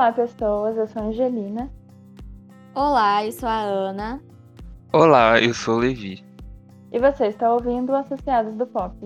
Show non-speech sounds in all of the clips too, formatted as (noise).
Olá, pessoas. Eu sou a Angelina. Olá, eu sou a Ana. Olá, eu sou o Levi. E você está ouvindo o Associados do Pop.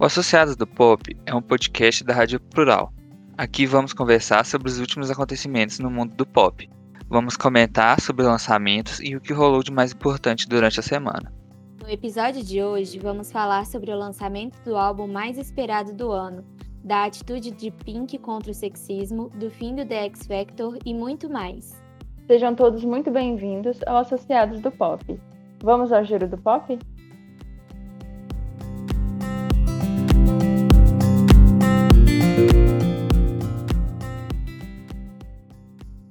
O Associados do Pop é um podcast da Rádio Plural. Aqui vamos conversar sobre os últimos acontecimentos no mundo do pop. Vamos comentar sobre lançamentos e o que rolou de mais importante durante a semana. No episódio de hoje, vamos falar sobre o lançamento do álbum mais esperado do ano, da atitude de Pink contra o sexismo, do fim do The X Factor e muito mais. Sejam todos muito bem-vindos ao Associados do Pop. Vamos ao giro do pop?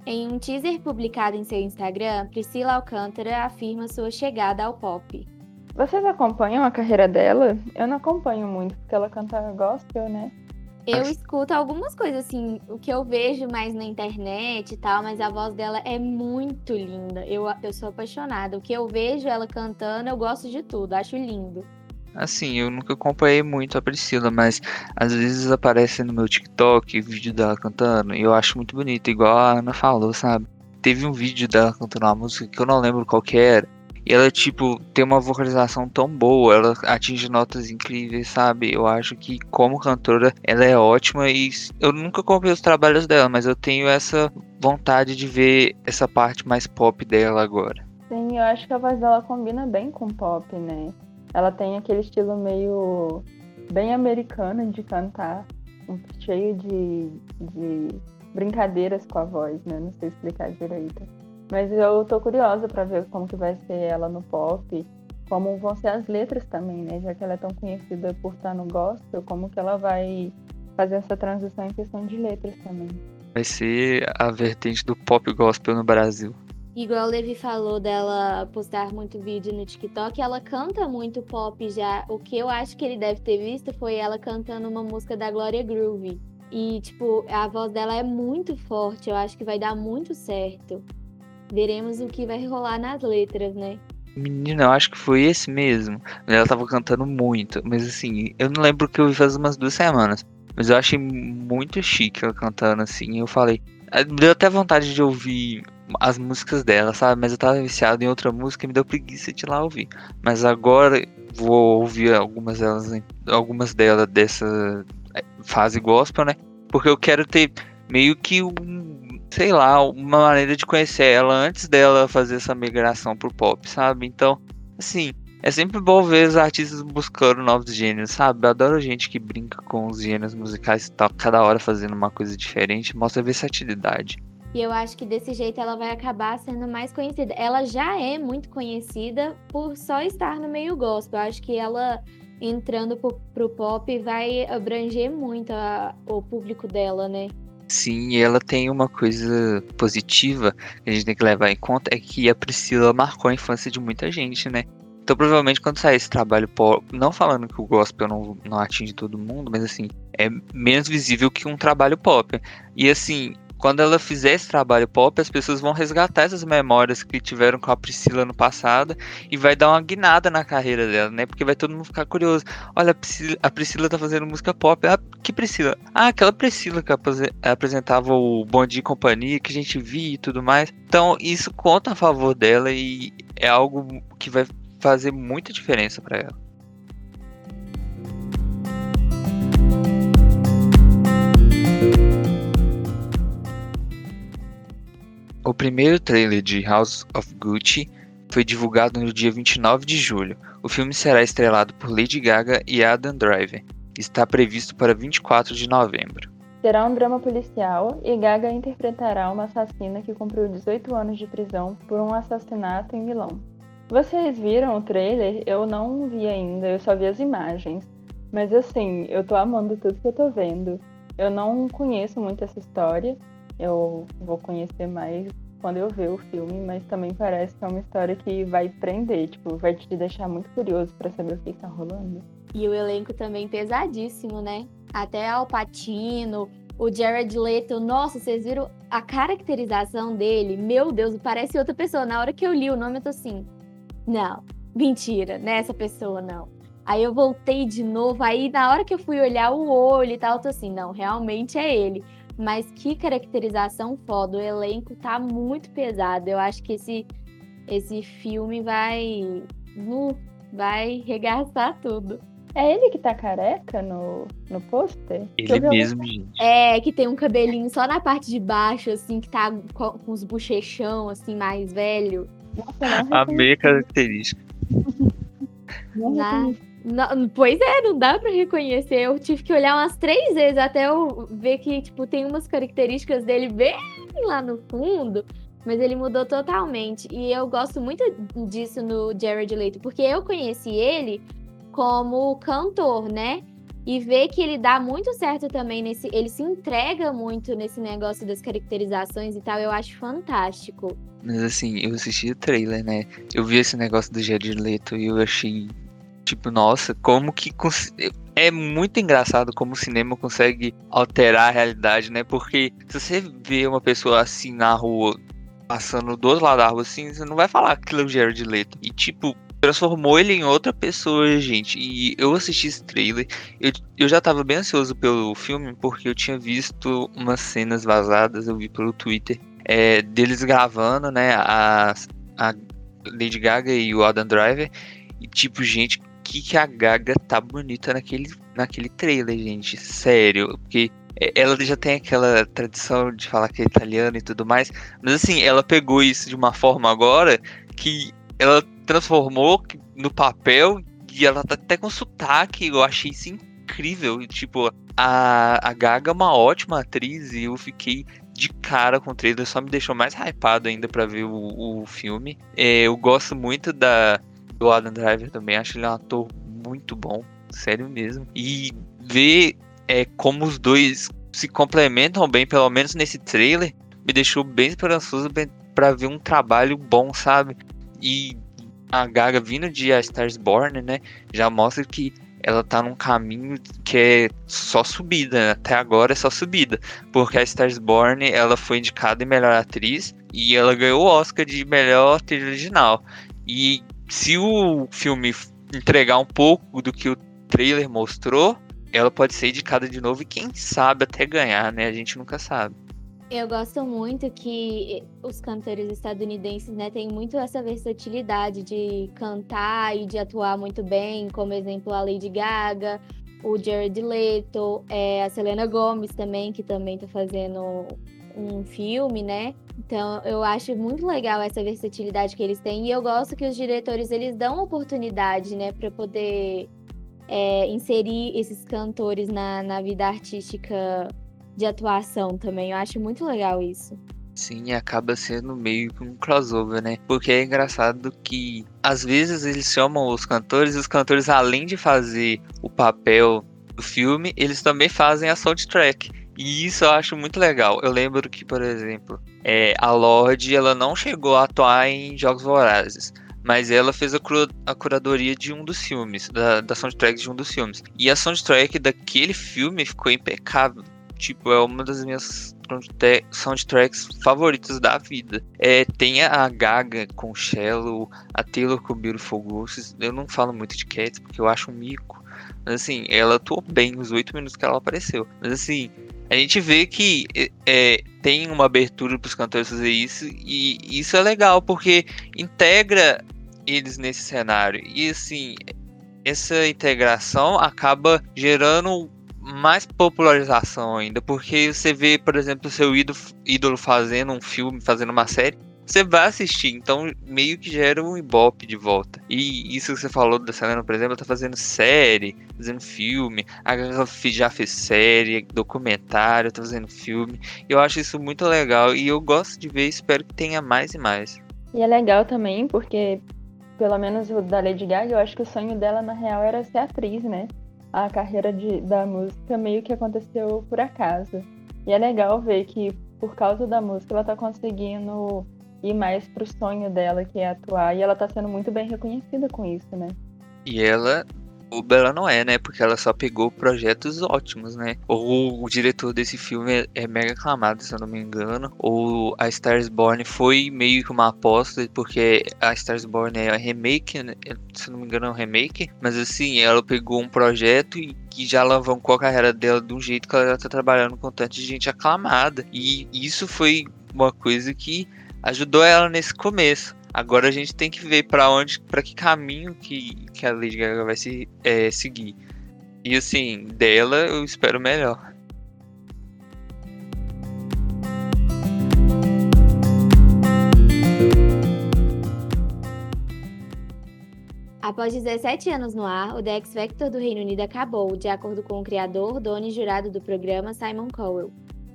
Em um teaser publicado em seu Instagram, Priscila Alcântara afirma sua chegada ao pop. Vocês acompanham a carreira dela? Eu não acompanho muito, porque ela canta gospel, né? Eu escuto algumas coisas, assim, o que eu vejo mais na internet e tal, mas a voz dela é muito linda. Eu, eu sou apaixonada. O que eu vejo ela cantando, eu gosto de tudo, acho lindo. Assim, eu nunca acompanhei muito a Priscila, mas às vezes aparece no meu TikTok vídeo dela cantando e eu acho muito bonito, igual a Ana falou, sabe? Teve um vídeo dela cantando uma música que eu não lembro qual que era, e ela, tipo, tem uma vocalização tão boa, ela atinge notas incríveis, sabe? Eu acho que, como cantora, ela é ótima e eu nunca comprei os trabalhos dela, mas eu tenho essa vontade de ver essa parte mais pop dela agora. Sim, eu acho que a voz dela combina bem com pop, né? Ela tem aquele estilo meio bem americano de cantar, cheio de, de brincadeiras com a voz, né? Não sei explicar direito. Mas eu tô curiosa para ver como que vai ser ela no pop, como vão ser as letras também, né? Já que ela é tão conhecida por estar no gospel, como que ela vai fazer essa transição em questão de letras também. Vai ser a vertente do pop gospel no Brasil. Igual o Levi falou dela postar muito vídeo no TikTok, ela canta muito pop já. O que eu acho que ele deve ter visto foi ela cantando uma música da Gloria Groove. E, tipo, a voz dela é muito forte, eu acho que vai dar muito certo veremos o que vai rolar nas letras, né? Menina, eu acho que foi esse mesmo. Ela tava cantando muito, mas assim, eu não lembro que eu vi faz umas duas semanas. Mas eu achei muito chique ela cantando assim. Eu falei, ah, deu até vontade de ouvir as músicas dela, sabe? Mas eu tava viciado em outra música e me deu preguiça de ir lá ouvir. Mas agora vou ouvir algumas delas, algumas delas dessa eh, fase gospel, né? Porque eu quero ter meio que um sei lá, uma maneira de conhecer ela antes dela fazer essa migração pro pop, sabe? Então, assim, é sempre bom ver os artistas buscando novos gêneros, sabe? Eu adoro gente que brinca com os gêneros musicais e tal, cada hora fazendo uma coisa diferente, mostra versatilidade. E eu acho que desse jeito ela vai acabar sendo mais conhecida. Ela já é muito conhecida por só estar no meio gospel. Eu acho que ela entrando pro, pro pop vai abranger muito a, o público dela, né? Sim, ela tem uma coisa positiva que a gente tem que levar em conta, é que a Priscila marcou a infância de muita gente, né? Então provavelmente quando sair esse trabalho não falando que o gospel não, não atinge todo mundo, mas assim, é menos visível que um trabalho pop. E assim, quando ela fizer esse trabalho pop, as pessoas vão resgatar essas memórias que tiveram com a Priscila no passado e vai dar uma guinada na carreira dela, né? Porque vai todo mundo ficar curioso. Olha, a Priscila, a Priscila tá fazendo música pop. Ah, que Priscila? Ah, aquela Priscila que apresentava o Bom Dia e Companhia, que a gente via e tudo mais. Então, isso conta a favor dela e é algo que vai fazer muita diferença para ela. O primeiro trailer de House of Gucci foi divulgado no dia 29 de julho. O filme será estrelado por Lady Gaga e Adam Driver. Está previsto para 24 de novembro. Será um drama policial e Gaga interpretará uma assassina que cumpriu 18 anos de prisão por um assassinato em Milão. Vocês viram o trailer? Eu não vi ainda, eu só vi as imagens. Mas assim, eu tô amando tudo que eu tô vendo. Eu não conheço muito essa história, eu vou conhecer mais quando eu ver o filme, mas também parece que é uma história que vai prender, tipo, vai te deixar muito curioso para saber o que tá rolando. E o elenco também pesadíssimo, né? Até Al Pacino, o Jared Leto, nossa, vocês viram a caracterização dele? Meu Deus, parece outra pessoa. Na hora que eu li o nome, eu tô assim, não, mentira, não é essa pessoa, não. Aí eu voltei de novo, aí na hora que eu fui olhar o olho e tal, eu tô assim, não, realmente é ele. Mas que caracterização foda. O elenco tá muito pesado. Eu acho que esse, esse filme vai. Uh, vai regaçar tudo. É ele que tá careca no, no pôster? Ele mesmo, gente. É, que tem um cabelinho só na parte de baixo, assim, que tá com, com os bochechão, assim, mais velho. Nossa, A meia característica. Na... Não, pois é, não dá pra reconhecer. Eu tive que olhar umas três vezes até eu ver que, tipo, tem umas características dele bem lá no fundo, mas ele mudou totalmente. E eu gosto muito disso no Jared Leto, porque eu conheci ele como cantor, né? E ver que ele dá muito certo também nesse. Ele se entrega muito nesse negócio das caracterizações e tal, eu acho fantástico. Mas assim, eu assisti o trailer, né? Eu vi esse negócio do Jared Leto e eu achei. Tipo, nossa, como que. É muito engraçado como o cinema consegue alterar a realidade, né? Porque se você vê uma pessoa assim na rua, passando do outro lado da rua, assim, você não vai falar aquilo é o Jared Leto. E, tipo, transformou ele em outra pessoa, gente. E eu assisti esse trailer, eu, eu já tava bem ansioso pelo filme, porque eu tinha visto umas cenas vazadas, eu vi pelo Twitter, é, deles gravando, né, a, a Lady Gaga e o Adam Driver. E tipo, gente, que que a Gaga tá bonita naquele, naquele trailer, gente. Sério, porque ela já tem aquela tradição de falar que é italiana e tudo mais, mas assim, ela pegou isso de uma forma agora que ela transformou no papel e ela tá até com sotaque. Eu achei isso incrível. Tipo, a, a Gaga é uma ótima atriz e eu fiquei de cara com o trailer, só me deixou mais hypado ainda para ver o, o filme. É, eu gosto muito da, do Adam Driver também, acho ele um ator muito bom, sério mesmo. E ver é, como os dois se complementam bem, pelo menos nesse trailer, me deixou bem esperançoso para ver um trabalho bom, sabe? E a Gaga vindo de A Stars Born, né, já mostra que ela tá num caminho que é só subida, né? até agora é só subida, porque a Stars Born ela foi indicada em melhor atriz e ela ganhou o Oscar de melhor atriz original. E se o filme entregar um pouco do que o trailer mostrou, ela pode ser indicada de novo e quem sabe até ganhar, né? A gente nunca sabe. Eu gosto muito que os cantores estadunidenses né, têm muito essa versatilidade de cantar e de atuar muito bem, como exemplo a Lady Gaga, o Jared Leto, é, a Selena Gomez também, que também está fazendo um filme, né? Então eu acho muito legal essa versatilidade que eles têm e eu gosto que os diretores eles dão oportunidade, né, para poder é, inserir esses cantores na, na vida artística de atuação também. Eu acho muito legal isso. Sim, acaba sendo meio que um crossover, né? Porque é engraçado que às vezes eles chamam os cantores, e os cantores, além de fazer o papel do filme, eles também fazem a soundtrack. E isso eu acho muito legal. Eu lembro que, por exemplo, é, a Lorde ela não chegou a atuar em Jogos Vorazes, mas ela fez a, a curadoria de um dos filmes, da, da soundtrack de um dos filmes. E a soundtrack daquele filme ficou impecável tipo, é uma das minhas soundtracks favoritas da vida. É, tem a Gaga com Shallow, a Taylor com Beautiful Ghosts. Eu não falo muito de Cats porque eu acho um mico. Mas assim, ela atuou bem os oito minutos que ela apareceu. Mas assim, a gente vê que é, tem uma abertura para os cantores fazer isso. E isso é legal porque integra eles nesse cenário. E assim, essa integração acaba gerando mais popularização ainda, porque você vê, por exemplo, seu ídolo fazendo um filme, fazendo uma série, você vai assistir, então meio que gera um ibope de volta. E isso que você falou da Selena, por exemplo, tá fazendo série, fazendo filme, a Gaga já fez série, documentário, tá fazendo filme. Eu acho isso muito legal e eu gosto de ver, espero que tenha mais e mais. E é legal também porque, pelo menos o da Lady Gaga, eu acho que o sonho dela na real era ser atriz, né? a carreira de, da música meio que aconteceu por acaso. E é legal ver que por causa da música ela tá conseguindo ir mais pro sonho dela, que é atuar, e ela tá sendo muito bem reconhecida com isso, né? E ela boba ela não é, né? Porque ela só pegou projetos ótimos, né? Ou o diretor desse filme é, é mega aclamado, se eu não me engano. Ou a Stars Born foi meio que uma aposta, porque a Stars Born é remake, né? se eu não me engano é um remake. Mas assim, ela pegou um projeto e que já alavancou a carreira dela de um jeito que ela já tá trabalhando com tanta gente aclamada. E isso foi uma coisa que ajudou ela nesse começo. Agora a gente tem que ver para onde, para que caminho que, que a Lady Gaga vai se, é, seguir. E assim, dela eu espero melhor. Após 17 anos no ar, o The X Factor do Reino Unido acabou, de acordo com o criador, dono e jurado do programa, Simon Cowell.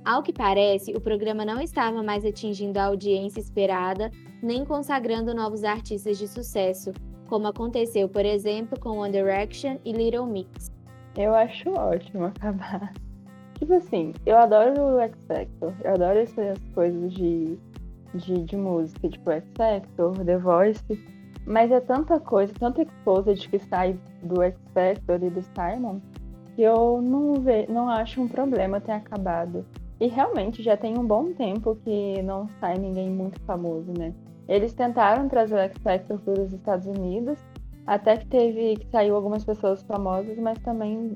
Ao que parece, o programa não estava mais atingindo a audiência esperada, nem consagrando novos artistas de sucesso, como aconteceu, por exemplo, com One Direction e Little Mix. Eu acho ótimo acabar. Tipo assim, eu adoro o X Factor, eu adoro essas coisas de, de, de música, tipo X Factor, The Voice, mas é tanta coisa, tanta exposed que sai do X Factor e do Simon, que eu não, ve, não acho um problema ter acabado. E realmente já tem um bom tempo que não sai ninguém muito famoso, né? Eles tentaram trazer o X Factor para os Estados Unidos, até que teve que saiu algumas pessoas famosas, mas também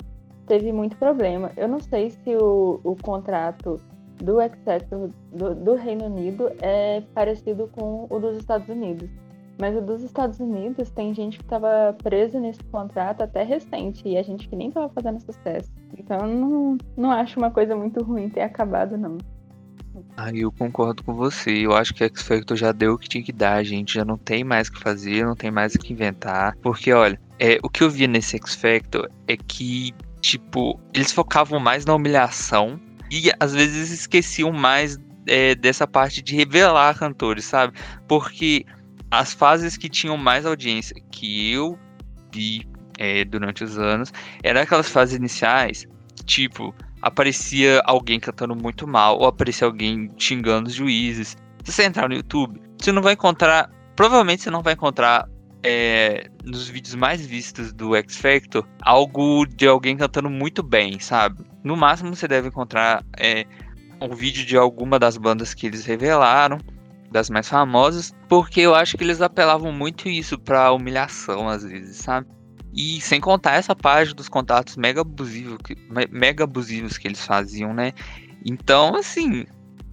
teve muito problema. Eu não sei se o, o contrato do X Factor do, do Reino Unido é parecido com o dos Estados Unidos. Mas o dos Estados Unidos tem gente que estava preso nesse contrato até recente e a gente que nem estava fazendo sucesso. Então não, não acho uma coisa muito ruim ter acabado, não. Ah, eu concordo com você. Eu acho que X Factor já deu o que tinha que dar, gente. Já não tem mais o que fazer, não tem mais o que inventar. Porque, olha, é, o que eu via nesse X Factor é que, tipo, eles focavam mais na humilhação e às vezes esqueciam mais é, dessa parte de revelar cantores, sabe? Porque as fases que tinham mais audiência que eu vi é, durante os anos eram aquelas fases iniciais, tipo, aparecia alguém cantando muito mal, ou aparecia alguém xingando os juízes. Se você entrar no YouTube, você não vai encontrar. Provavelmente você não vai encontrar é, nos vídeos mais vistos do X Factor algo de alguém cantando muito bem, sabe? No máximo você deve encontrar é, um vídeo de alguma das bandas que eles revelaram das mais famosas, porque eu acho que eles apelavam muito isso pra humilhação às vezes, sabe? E sem contar essa parte dos contatos mega abusivos, mega abusivos que eles faziam, né? Então, assim,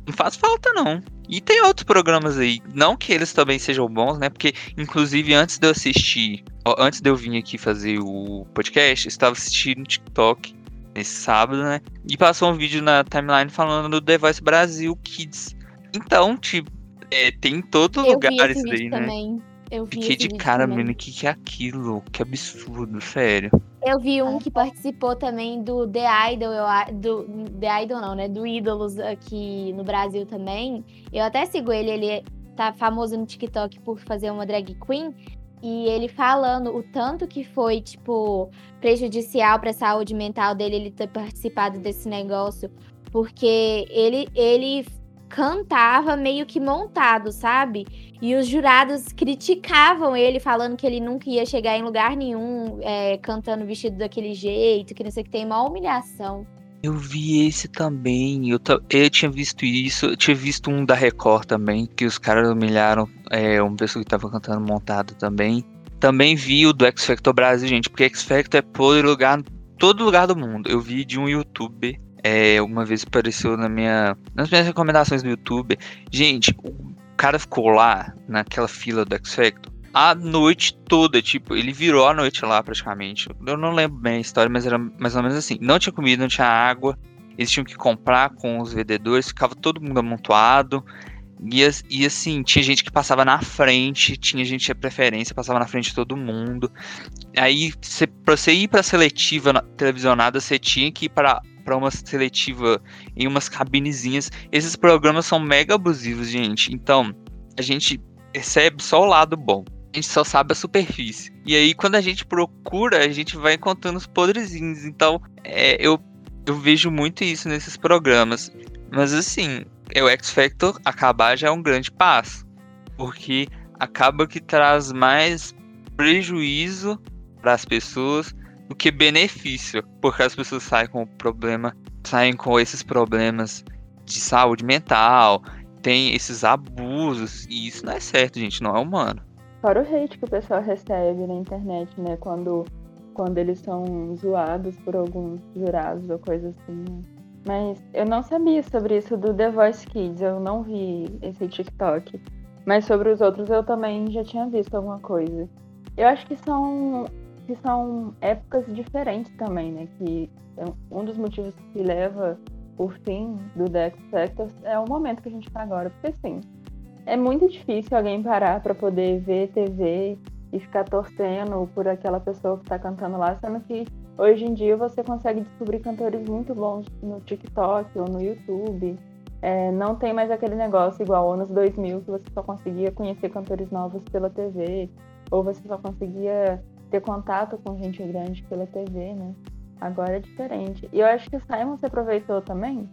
não faz falta não. E tem outros programas aí, não que eles também sejam bons, né? Porque, inclusive, antes de eu assistir, antes de eu vir aqui fazer o podcast, eu estava assistindo TikTok nesse sábado, né? E passou um vídeo na timeline falando do The Voice Brasil Kids. Então, tipo, é, tem em todo eu lugar isso daí, né? Também. Eu vi Fiquei de cara, menino, o que, que é aquilo? Que absurdo, sério. Eu vi um que participou também do The Idol, eu, do The Idol não, né? Do Ídolos aqui no Brasil também. Eu até sigo ele, ele tá famoso no TikTok por fazer uma drag queen. E ele falando o tanto que foi, tipo, prejudicial para a saúde mental dele ele ter participado desse negócio. Porque ele, ele cantava meio que montado, sabe? E os jurados criticavam ele, falando que ele nunca ia chegar em lugar nenhum é, cantando vestido daquele jeito, que não sei o que tem, uma humilhação. Eu vi esse também, eu, eu tinha visto isso, eu tinha visto um da Record também, que os caras humilharam é, uma pessoa que tava cantando montado também. Também vi o do X Factor Brasil, gente, porque X Factor é por lugar, todo lugar do mundo. Eu vi de um youtuber é, uma vez apareceu na minha, nas minhas recomendações do YouTube. Gente, o cara ficou lá naquela fila do X Factor a noite toda, tipo, ele virou a noite lá praticamente. Eu não lembro bem a história, mas era mais ou menos assim. Não tinha comida, não tinha água. Eles tinham que comprar com os vendedores, ficava todo mundo amontoado. E, e assim, tinha gente que passava na frente, tinha gente que tinha preferência, passava na frente de todo mundo. Aí, cê, pra você ir pra seletiva televisionada, você tinha que ir para para uma seletiva em umas cabinezinhas. Esses programas são mega abusivos, gente. Então, a gente percebe só o lado bom. A gente só sabe a superfície. E aí, quando a gente procura, a gente vai encontrando os podrezinhos. Então, é, eu, eu vejo muito isso nesses programas. Mas assim, o X Factor acabar já é um grande passo. Porque acaba que traz mais prejuízo para as pessoas do que benefício, porque as pessoas saem com problema, saem com esses problemas de saúde mental, tem esses abusos, e isso não é certo, gente, não é humano. Fora o hate que o pessoal recebe na internet, né, quando, quando eles são zoados por alguns jurados ou coisa assim, né? Mas eu não sabia sobre isso do The Voice Kids, eu não vi esse TikTok. Mas sobre os outros eu também já tinha visto alguma coisa. Eu acho que são, que são épocas diferentes também, né? Que um dos motivos que leva o fim do The X Factor é o momento que a gente tá agora. Porque assim, é muito difícil alguém parar para poder ver TV e ficar torcendo por aquela pessoa que tá cantando lá, sendo que hoje em dia você consegue descobrir cantores muito bons no TikTok ou no YouTube. É, não tem mais aquele negócio igual anos 2000 que você só conseguia conhecer cantores novos pela TV, ou você só conseguia ter contato com gente grande pela TV, né? Agora é diferente. E eu acho que o Simon se aproveitou também,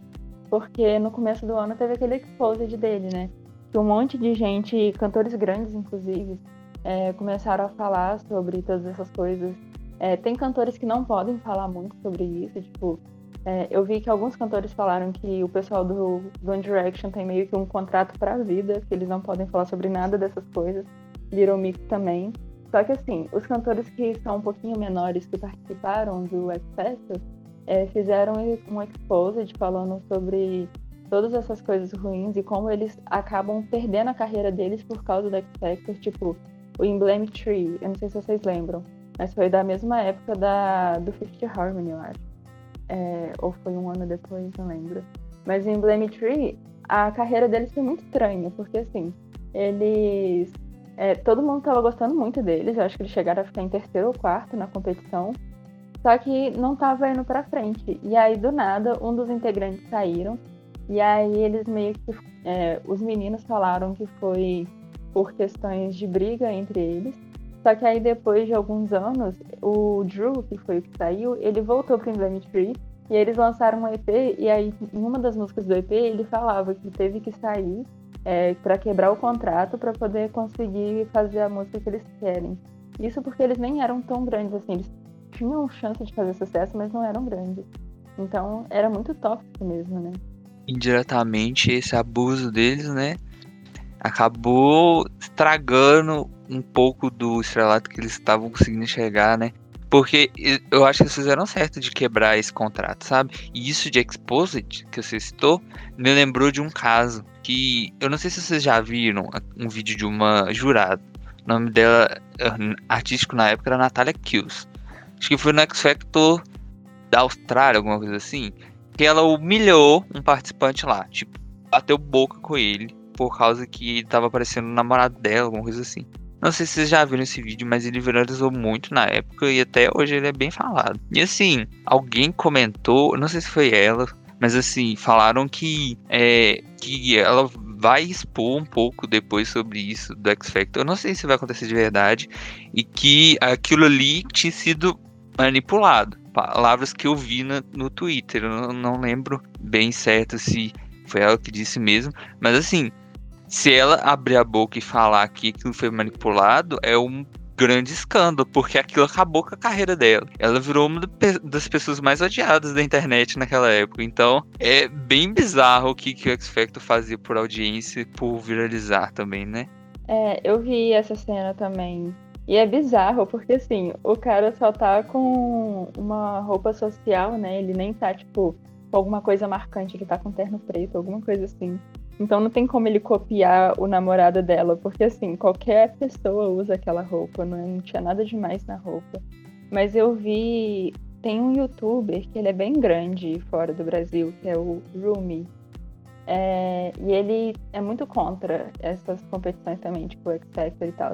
porque no começo do ano teve aquele exposed dele, né? Que um monte de gente, cantores grandes inclusive, é, começaram a falar sobre todas essas coisas. É, tem cantores que não podem falar muito sobre isso, tipo, é, eu vi que alguns cantores falaram que o pessoal do, One Direction tem meio que um contrato para a vida, que eles não podem falar sobre nada dessas coisas. Little Mix também. Só que assim, os cantores que são um pouquinho menores que participaram do X Factor é, fizeram um exposed falando sobre todas essas coisas ruins e como eles acabam perdendo a carreira deles por causa do X Factor, tipo o Emblem Tree, eu não sei se vocês lembram, mas foi da mesma época da, do Fifth Harmony, eu acho é, ou foi um ano depois, não lembro. Mas em Blame Tree, a carreira deles foi muito estranha, porque assim, eles. É, todo mundo estava gostando muito deles, eu acho que eles chegaram a ficar em terceiro ou quarto na competição, só que não estava indo para frente. E aí, do nada, um dos integrantes saíram, e aí eles meio que. É, os meninos falaram que foi por questões de briga entre eles. Só que aí depois de alguns anos, o Drew, que foi o que saiu, ele voltou pro Tree e eles lançaram um EP e aí em uma das músicas do EP ele falava que teve que sair é, para quebrar o contrato para poder conseguir fazer a música que eles querem. Isso porque eles nem eram tão grandes assim, eles tinham chance de fazer sucesso, mas não eram grandes. Então era muito tóxico mesmo, né? Indiretamente esse abuso deles, né, acabou estragando um pouco do estrelato que eles estavam conseguindo enxergar, né? Porque eu acho que eles fizeram certo de quebrar esse contrato, sabe? E isso de Exposed, que você citou, me lembrou de um caso que eu não sei se vocês já viram um vídeo de uma jurada. O nome dela, artístico na época, era Natalia Kills. Acho que foi no X Factor da Austrália, alguma coisa assim. Que ela humilhou um participante lá. Tipo, bateu boca com ele por causa que ele tava aparecendo o namorado dela, alguma coisa assim. Não sei se vocês já viram esse vídeo, mas ele viralizou muito na época e até hoje ele é bem falado. E assim, alguém comentou, não sei se foi ela, mas assim, falaram que, é, que ela vai expor um pouco depois sobre isso do X Factor. Eu não sei se vai acontecer de verdade. E que aquilo ali tinha sido manipulado. Palavras que eu vi no, Twitter. Eu não, não lembro bem certo se foi ela que disse mesmo. Mas assim, se ela abrir a boca e falar que aquilo foi manipulado, é um grande escândalo, porque aquilo acabou com a carreira dela. Ela virou uma das pessoas mais odiadas da internet naquela época. Então, é bem bizarro o que, que o X Factor fazia por audiência e por viralizar também, né? É, eu vi essa cena também. E é bizarro, porque assim, o cara só tá com uma roupa social, né? Ele nem tá, tipo, com alguma coisa marcante, ele tá com terno preto, alguma coisa assim. Então não tem como ele copiar o namorado dela, porque assim, qualquer pessoa usa aquela roupa, não, tinha nada demais na roupa. Mas eu vi, tem um youtuber que ele é bem grande fora do Brasil, que é o Rumi. É, e ele é muito contra essas competições também, tipo X Factor e tal.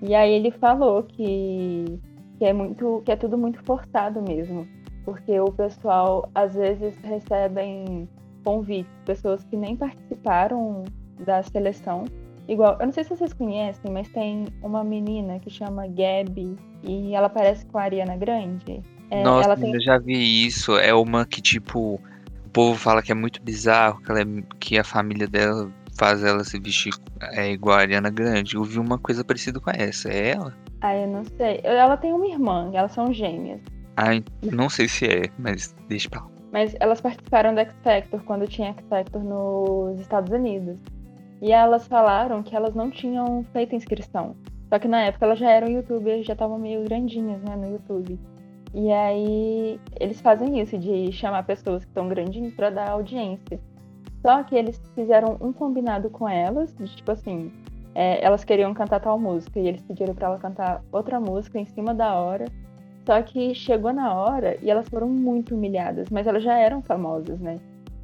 E aí ele falou que, que é muito, que é tudo muito forçado mesmo, porque o pessoal às vezes recebem convites, pessoas que nem participaram da seleção. Igual, eu não sei se vocês conhecem, mas tem uma menina que chama Gabi e ela parece com a Ariana Grande. É, Nossa, tem... eu já vi isso. É uma que, tipo, o povo fala que é muito bizarro, que, é, que a família dela faz ela se vestir é, igual a Ariana Grande. Eu vi uma coisa parecida com essa. É ela? Ah, eu não sei. Ela tem uma irmã, elas são gêmeas. Ai, não sei se é, mas deixa pra lá. Mas elas participaram do X Factor quando tinha X Factor nos Estados Unidos. E elas falaram que elas não tinham feito inscrição. Só que na época elas já eram youtubers, já estavam meio grandinhas, né, no YouTube. E aí eles fazem isso, de chamar pessoas que estão grandinhas para dar audiência. Só que eles fizeram um combinado com elas, de tipo assim, é, elas queriam cantar tal música, e eles pediram para ela cantar outra música em cima da hora. Só que chegou na hora e elas foram muito humilhadas, mas elas já eram famosas, né?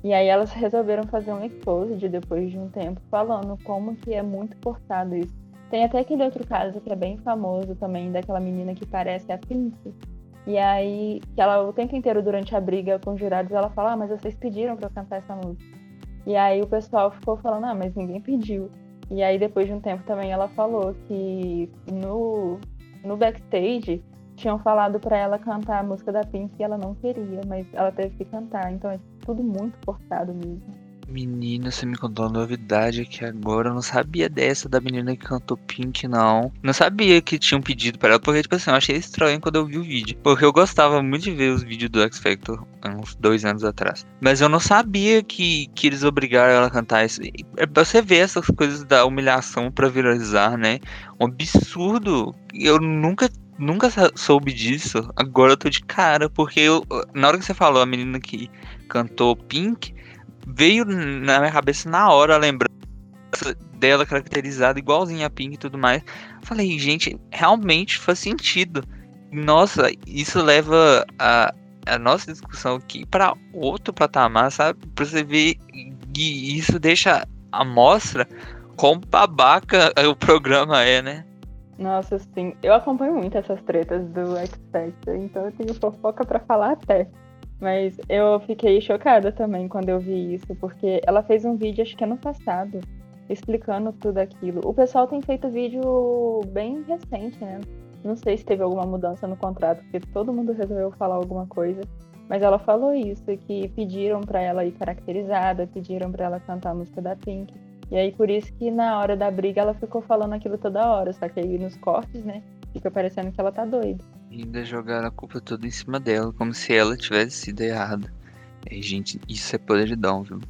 E aí elas resolveram fazer um exposed depois de um tempo, falando como que é muito forçado isso. Tem até aquele outro caso que é bem famoso também, daquela menina que parece a Pink. E aí, que ela o tempo inteiro durante a briga com os jurados, ela fala, ah, mas vocês pediram pra eu cantar essa música. E aí o pessoal ficou falando, ah, mas ninguém pediu. E aí depois de um tempo também ela falou que no, no backstage tinham falado para ela cantar a música da Pink e ela não queria, mas ela teve que cantar. Então é tudo muito forçado mesmo. Menina, você me contou uma novidade aqui agora. Eu não sabia dessa da menina que cantou Pink, não. Não sabia que tinham pedido para ela, porque, tipo assim, eu achei estranho quando eu vi o vídeo. Porque eu gostava muito de ver os vídeos do X Factor uns dois anos atrás. Mas eu não sabia que, que eles obrigaram ela a cantar isso. É pra você ver essas coisas da humilhação para viralizar, né? Um absurdo. Eu nunca nunca soube disso. Agora eu tô de cara, porque eu, na hora que você falou a menina que cantou Pink, veio na minha cabeça na hora a lembrança dela caracterizada igualzinha a Pink e tudo mais. Falei, gente, realmente faz sentido. Nossa, isso leva a, a nossa discussão aqui para outro patamar, sabe? Pra você ver e isso deixa a mostra quão babaca o programa é, né? Nossa, sim. Eu acompanho muito essas tretas do X Factor, então eu tenho fofoca para falar até. Mas eu fiquei chocada também quando eu vi isso, porque ela fez um vídeo, acho que ano passado, explicando tudo aquilo. O pessoal tem feito vídeo bem recente, né? Não sei se teve alguma mudança no contrato, porque todo mundo resolveu falar alguma coisa. Mas ela falou isso, que pediram para ela ir caracterizada, pediram para ela cantar a música da Pink. E aí por isso que na hora da briga ela ficou falando aquilo toda hora, só que aí nos cortes, né, fica parecendo que ela tá doida. E ainda jogaram a culpa toda em cima dela, como se ela tivesse sido errada. E, gente, isso é podridão, viu?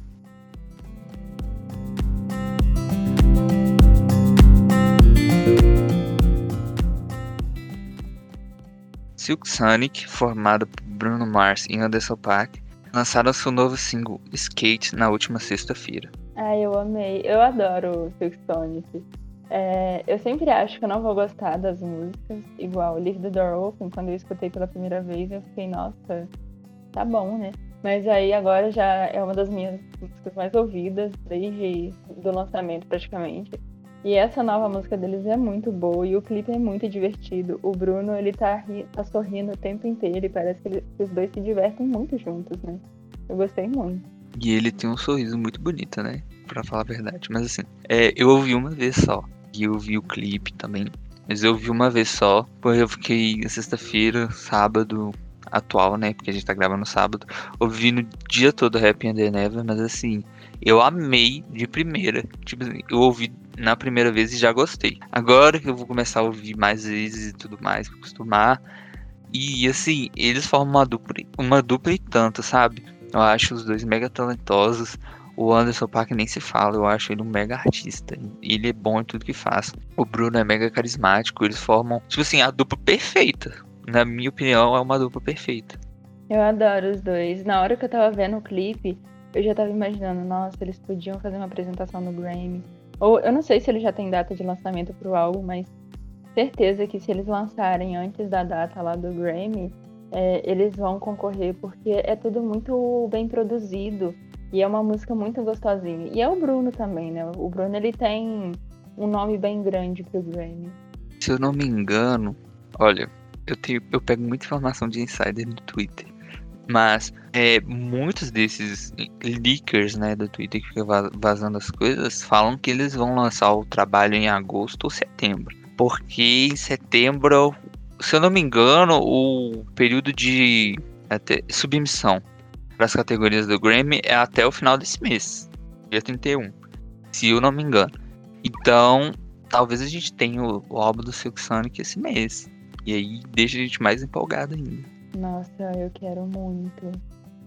Silk Sonic, formado por Bruno Mars e Anderson Paak, lançaram seu novo single Skate na última sexta-feira. Ai, eu amei. Eu adoro Silk Sonic. É, eu sempre acho que eu não vou gostar das músicas, igual Leave the Door Open, quando eu escutei pela primeira vez, eu fiquei, nossa, tá bom, né? Mas aí agora já é uma das minhas músicas mais ouvidas desde do lançamento praticamente. E essa nova música deles é muito boa e o clipe é muito divertido. O Bruno, ele tá, tá sorrindo o tempo inteiro e parece que, ele, que os dois se divertem muito juntos, né? Eu gostei muito. E ele tem um sorriso muito bonito, né? Pra falar a verdade. Mas assim, é, eu ouvi uma vez só. E eu vi o clipe também. Mas eu vi uma vez só. Porque eu fiquei sexta-feira, sábado atual, né? Porque a gente tá gravando sábado. Ouvi no dia todo Happy and the Never. Mas assim, eu amei de primeira. Tipo assim, eu ouvi na primeira vez e já gostei. Agora que eu vou começar a ouvir mais vezes e tudo mais, pra acostumar. E assim, eles formam uma dupla, uma dupla e tanto, sabe? Eu acho os dois mega talentosos. O Anderson Paak nem se fala, eu acho ele um mega artista. Ele é bom em tudo que faz. O Bruno é mega carismático, eles formam, tipo assim, a dupla perfeita. Na minha opinião, é uma dupla perfeita. Eu adoro os dois. Na hora que eu tava vendo o clipe, eu já tava imaginando, nossa, eles podiam fazer uma apresentação no Grammy. Ou eu não sei se ele já tem data de lançamento pro álbum, mas certeza que se eles lançarem antes da data lá do Grammy, é, eles vão concorrer porque é tudo muito bem produzido e é uma música muito gostosinha. E é o Bruno também, né? O Bruno ele tem um nome bem grande pro Grammy. Se eu não me engano, olha, eu, tenho, eu pego muita informação de insider no Twitter. Mas é, muitos desses leakers né, do Twitter que ficam vazando as coisas falam que eles vão lançar o trabalho em agosto ou setembro. Porque em setembro se eu não me engano, o período de até, submissão para as categorias do Grammy é até o final desse mês, dia 31, se eu não me engano. Então, talvez a gente tenha o, o álbum do Silk Sonic esse mês. E aí deixa a gente mais empolgado ainda. Nossa, eu quero muito.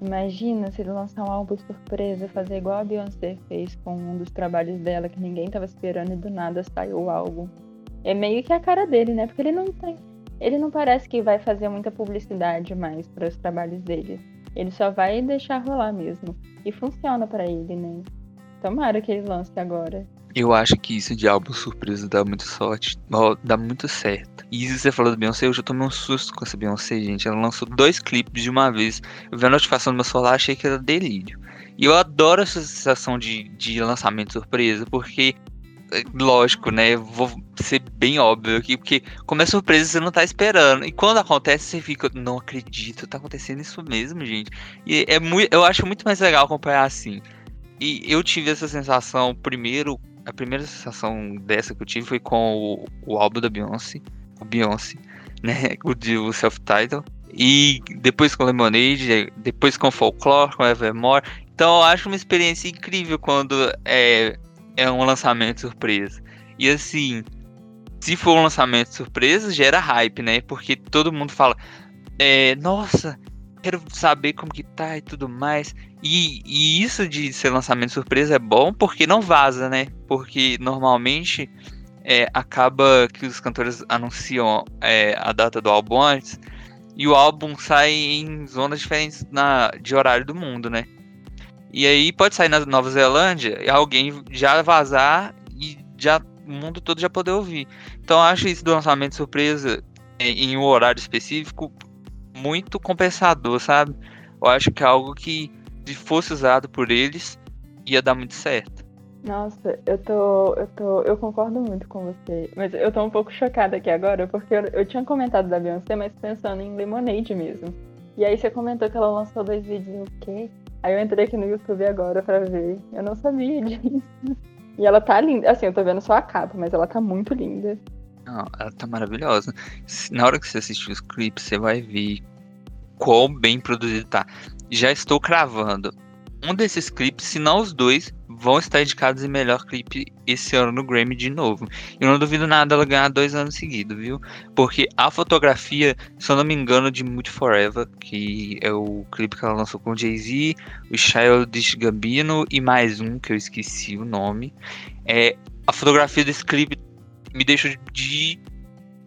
Imagina se ele lançar um álbum surpresa, fazer igual a Beyoncé fez com um dos trabalhos dela que ninguém tava esperando e do nada saiu o álbum. É meio que a cara dele, né? Porque ele não tem. Ele não parece que vai fazer muita publicidade mais para os trabalhos dele. Ele só vai deixar rolar mesmo. E funciona para ele, né? Tomara que ele lance agora. Eu acho que isso de álbum surpresa dá muita sorte, dá muito certo. E isso você falou do Beyoncé, eu já tomei um susto com essa Beyoncé, gente. Ela lançou dois clipes de uma vez. Eu vi a notificação do meu celular, achei que era delírio. E eu adoro essa sensação de, de lançamento surpresa, porque, lógico, né? Vou ser bem óbvio aqui, porque como é surpresa, você não tá esperando. E quando acontece, você fica, não acredito, tá acontecendo isso mesmo, gente. E é muito, eu acho muito mais legal acompanhar assim. E eu tive essa sensação primeiro a primeira sensação dessa que eu tive foi com o, o álbum da Beyoncé, o Beyoncé, (laughs) né, o de o self-title, e depois com Lemonade, depois com Folklore, com Evermore. Então eu acho uma experiência incrível quando é, é um lançamento surpresa. E assim, se for um lançamento surpresa, gera hype, né? Porque todo mundo fala, é, nossa, quero saber como que tá e tudo mais. E, e, isso de ser lançamento surpresa é bom porque não vaza, né? Porque normalmente é, acaba que os cantores anunciam é, a data do álbum antes e o álbum sai em zonas diferentes na, de horário do mundo, né? E aí pode sair na Nova Zelândia e alguém já vazar e já o mundo todo já poder ouvir. Então acho isso do lançamento surpresa em, em um horário específico muito compensador, sabe? Eu acho que é algo que se fosse usado por eles, ia dar muito certo. Nossa, eu tô, eu tô, eu concordo muito com você, mas eu tô um pouco chocada aqui agora, porque eu, eu tinha comentado da Beyoncé, mas pensando em Lemonade mesmo. E aí você comentou que ela lançou dois vídeos o quê? Aí eu entrei aqui no YouTube agora pra ver. Eu não sabia disso. E ela tá linda. Assim, eu tô vendo só a capa, mas ela tá muito linda. Não, ela tá maravilhosa. Na hora que você assistir os clipes, você vai ver quão bem produzido tá. Já estou cravando. Um desses clipes, se não os dois, vão estar indicados em melhor clipe esse ano no Grammy de novo. Eu não duvido nada ela ganhar dois anos seguidos, viu? Porque a fotografia, se eu não me engano, de Mood Forever, que é o clipe que ela lançou com o Jay-Z, o Childish Gambino e mais um que eu esqueci o nome. É, a fotografia desse clipe me deixou de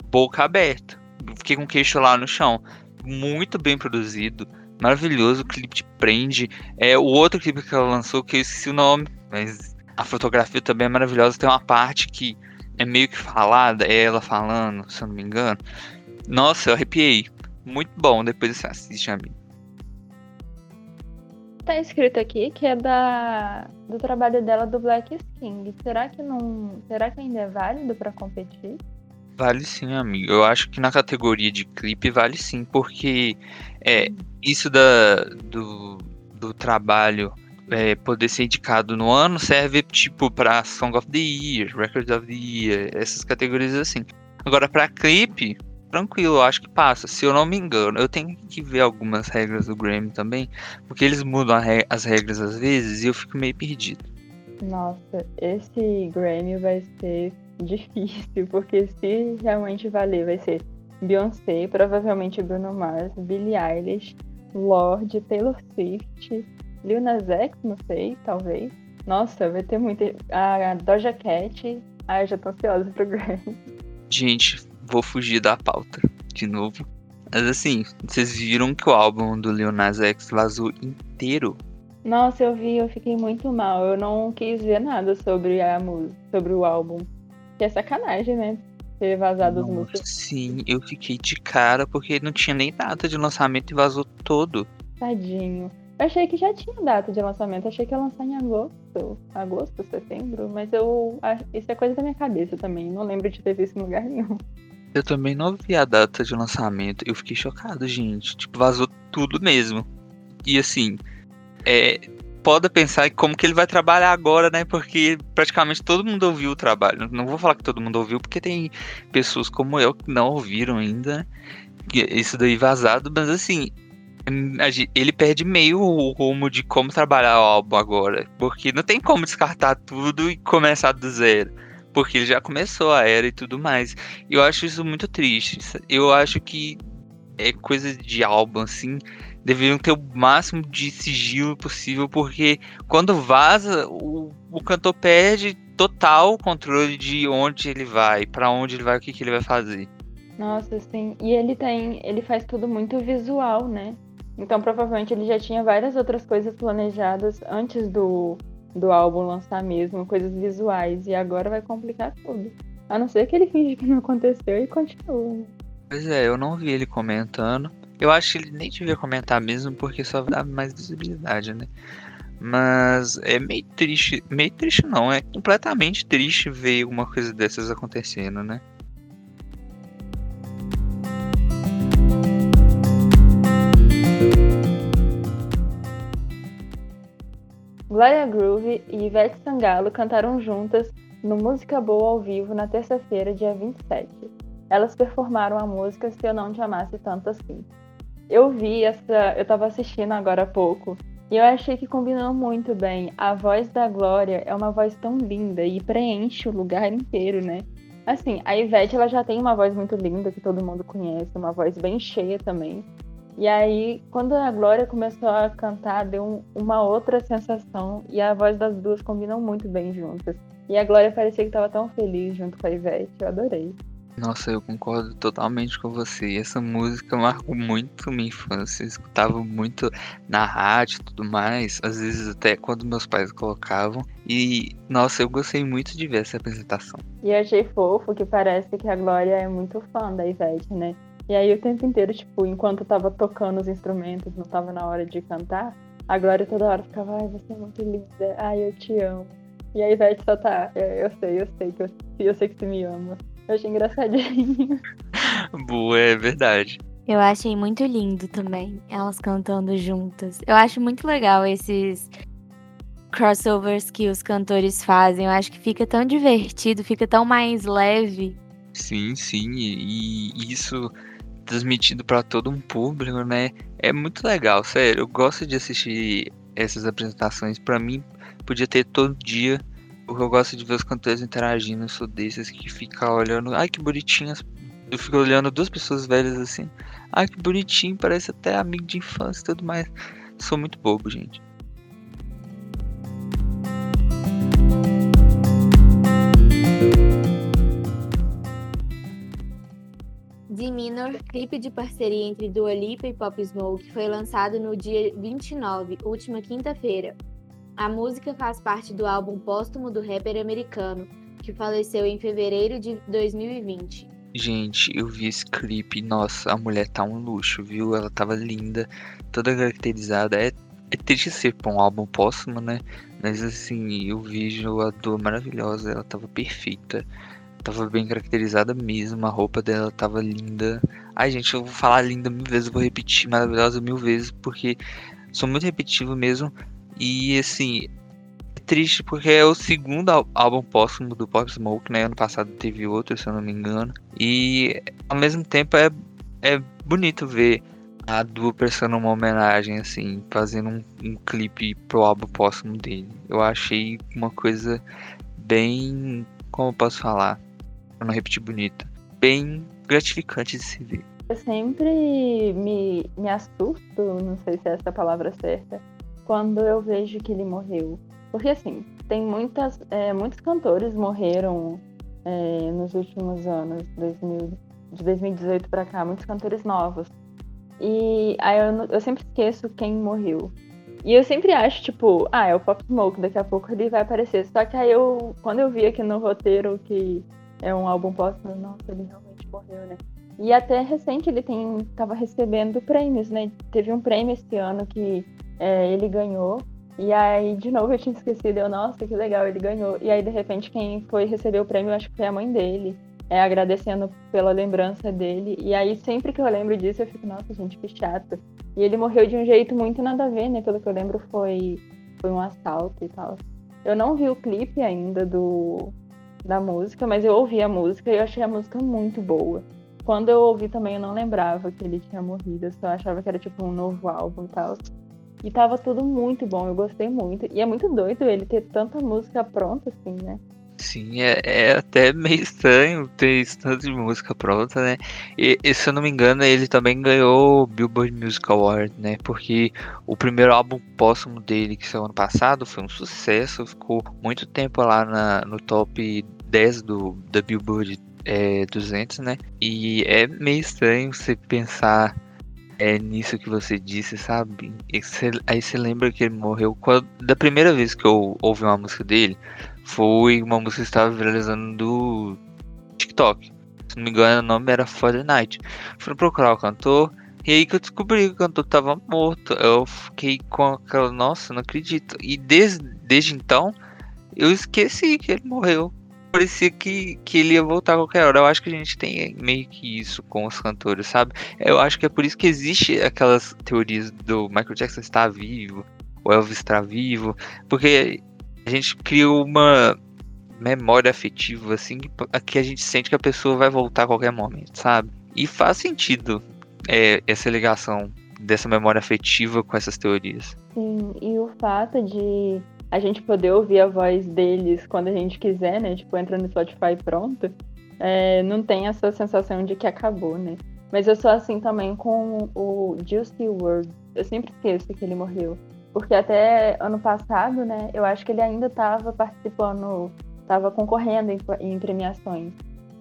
boca aberta. Fiquei com o queixo lá no chão. Muito bem produzido maravilhoso, o clipe te prende. É o outro clipe que ela lançou, que eu esqueci o nome, mas a fotografia também é maravilhosa. Tem uma parte que é meio que falada, é ela falando, se eu não me engano. Nossa, eu arrepiei. Muito bom, depois você assiste, amigo. Tá escrito aqui que é da do trabalho dela do Black King. Será que não, será que ainda é válido para competir? Vale sim, amigo. Eu acho que na categoria de clipe vale sim, porque é, isso da, do, do trabalho é, poder ser indicado no ano serve tipo para Song of the Year, Record of the Year, essas categorias assim. Agora para clipe, tranquilo, eu acho que passa. Se eu não me engano, eu tenho que ver algumas regras do Grammy também, porque eles mudam as regras às vezes e eu fico meio perdido. Nossa, esse Grammy vai ser difícil, porque se realmente valer, vai ser Beyoncé, provavelmente Bruno Mars, Billie Eilish, Lorde, Taylor Swift, Lil Nas X, não sei, talvez. Nossa, vai ter muito. A Doja Cat. Ai, já tô ansiosa pro Grammy. Gente, vou fugir da pauta de novo. Mas assim, vocês viram que o álbum do Lil Nas X vazou inteiro? Nossa, eu vi, eu fiquei muito mal. Eu não quis ver nada sobre a música, sobre o álbum. Que é sacanagem, né? Ter vazado Nossa, as músicas. Sim, eu fiquei de cara porque não tinha nem data de lançamento e vazou todo. Tadinho. Eu achei que já tinha data de lançamento, achei que ia lançar em agosto. Agosto, setembro, mas eu. Isso é coisa da minha cabeça também. Não lembro de ter visto em lugar nenhum. Eu também não vi a data de lançamento. Eu fiquei chocado, gente. Tipo, vazou tudo mesmo. E assim, é, pode pensar em como que ele vai trabalhar agora, né? Porque praticamente todo mundo ouviu o trabalho. Não vou falar que todo mundo ouviu, porque tem pessoas como eu que não ouviram ainda isso daí vazado, mas assim, ele perde meio o rumo de como trabalhar o álbum agora, porque não tem como descartar tudo e começar do zero. Porque ele já começou a era e tudo mais. Eu acho isso muito triste. Eu acho que é coisa de álbum, assim, deveriam ter o máximo de sigilo possível, porque quando vaza, o, o cantor perde total controle de onde ele vai, para onde ele vai, o que, que ele vai fazer. Nossa, sim. E ele tem. Ele faz tudo muito visual, né? Então provavelmente ele já tinha várias outras coisas planejadas antes do, do álbum lançar mesmo, coisas visuais. E agora vai complicar tudo. A não ser que ele finge que não aconteceu e continua. Né? Pois é, eu não vi ele comentando. Eu acho que ele nem devia comentar mesmo, porque só dá mais visibilidade, né? Mas é meio triste. Meio triste não, é completamente triste ver uma coisa dessas acontecendo, né? Gloria Groove e Ivete Sangalo cantaram juntas no Música Boa ao vivo na terça-feira, dia 27. Elas performaram a música Se Eu Não Te Amasse Tanto Assim. Eu vi essa, eu tava assistindo agora há pouco, e eu achei que combinou muito bem. A voz da Glória é uma voz tão linda e preenche o lugar inteiro, né? Assim, a Ivete ela já tem uma voz muito linda que todo mundo conhece, uma voz bem cheia também. E aí, quando a Glória começou a cantar, deu um, uma outra sensação. E a voz das duas combinam muito bem juntas. E a Glória parecia que estava tão feliz junto com a Ivete. Eu adorei. Nossa, eu concordo totalmente com você. Essa música marcou muito minha infância. Eu escutava muito na rádio e tudo mais. Às vezes até quando meus pais colocavam. E, nossa, eu gostei muito de ver essa apresentação. E achei fofo que parece que a Glória é muito fã da Ivete, né? E aí o tempo inteiro, tipo, enquanto tava tocando os instrumentos, não tava na hora de cantar, a Glória toda hora ficava, ai, você é muito linda, ai, eu te amo. E a Ivete só tá, eu, eu sei, eu sei que eu, eu sei que você me ama. Eu achei engraçadinho. (laughs) Boa, é verdade. Eu achei muito lindo também, elas cantando juntas. Eu acho muito legal esses crossovers que os cantores fazem. Eu acho que fica tão divertido, fica tão mais leve. Sim, sim, e, e isso transmitido para todo um público, né? É muito legal, sério. Eu gosto de assistir essas apresentações. Para mim, podia ter todo dia, eu gosto de ver os cantores interagindo. Eu sou desses que fica olhando, ai que bonitinhas. Eu fico olhando duas pessoas velhas assim. Ai que bonitinho, parece até amigo de infância e tudo mais. Sou muito bobo, gente. The Minor, clipe de parceria entre Dua Lipa e Pop Smoke, foi lançado no dia 29, última quinta-feira. A música faz parte do álbum póstumo do rapper americano, que faleceu em fevereiro de 2020. Gente, eu vi esse clipe, nossa, a mulher tá um luxo, viu? Ela tava linda, toda caracterizada. É, é triste ser pra um álbum póstumo, né? Mas assim, eu vejo a Dua maravilhosa, ela tava perfeita tava bem caracterizada mesmo, a roupa dela tava linda. Ai, gente, eu vou falar linda mil vezes, vou repetir maravilhosa mil vezes, porque sou muito repetitivo mesmo. E assim, é triste porque é o segundo álbum póstumo do Pop Smoke, né? Ano passado teve outro, se eu não me engano. E ao mesmo tempo é, é bonito ver a Dua prestando uma homenagem, assim, fazendo um, um clipe pro álbum póstumo dele. Eu achei uma coisa bem. Como eu posso falar? pra não repetir bonita. Bem gratificante de se ver. Eu sempre me, me assusto, não sei se é essa palavra certa, quando eu vejo que ele morreu. Porque assim, tem muitas, é, muitos cantores morreram é, nos últimos anos, 2000, de 2018 para cá, muitos cantores novos. E aí eu, eu sempre esqueço quem morreu. E eu sempre acho, tipo, ah, é o Pop Smoke, daqui a pouco ele vai aparecer. Só que aí eu, quando eu vi aqui no roteiro que é um álbum póstumo, nossa, ele realmente morreu, né? E até recente ele tem, tava recebendo prêmios, né? Teve um prêmio esse ano que é, ele ganhou. E aí, de novo, eu tinha esquecido. Eu, nossa, que legal, ele ganhou. E aí, de repente, quem foi receber o prêmio, acho que foi a mãe dele. É, agradecendo pela lembrança dele. E aí, sempre que eu lembro disso, eu fico, nossa, gente, que chato. E ele morreu de um jeito muito nada a ver, né? Pelo que eu lembro, foi, foi um assalto e tal. Eu não vi o clipe ainda do, da música, mas eu ouvi a música e eu achei a música muito boa. Quando eu ouvi também, eu não lembrava que ele tinha morrido, eu só achava que era tipo um novo álbum e tal. E tava tudo muito bom, eu gostei muito. E é muito doido ele ter tanta música pronta assim, né? Sim, é, é até meio estranho ter esse tanto de música pronta, né? E, e, se eu não me engano, ele também ganhou o Billboard Music Award, né? Porque o primeiro álbum póstumo dele, que saiu ano passado, foi um sucesso, ficou muito tempo lá na, no top 10 do, da Billboard é, 200, né? E é meio estranho você pensar é nisso que você disse, sabe? Aí você lembra que ele morreu quando, da primeira vez que eu ouvi uma música dele, foi uma música que estava viralizando do TikTok. Se não me engano, o nome era Fortnite. Fui procurar o cantor. E aí que eu descobri que o cantor estava morto. Eu fiquei com aquela, nossa, não acredito. E desde, desde então, eu esqueci que ele morreu parecia que, que ele ia voltar a qualquer hora. Eu acho que a gente tem meio que isso com os cantores, sabe? Eu acho que é por isso que existe aquelas teorias do Michael Jackson estar vivo, o Elvis estar vivo, porque a gente cria uma memória afetiva, assim, que a gente sente que a pessoa vai voltar a qualquer momento, sabe? E faz sentido é, essa ligação dessa memória afetiva com essas teorias. Sim, e o fato de a gente poder ouvir a voz deles quando a gente quiser, né? Tipo, entra no Spotify pronto. É, não tem essa sensação de que acabou, né? Mas eu sou assim também com o Juicy World. Eu sempre esqueço que ele morreu. Porque até ano passado, né? Eu acho que ele ainda estava participando, estava concorrendo em, em, premiações.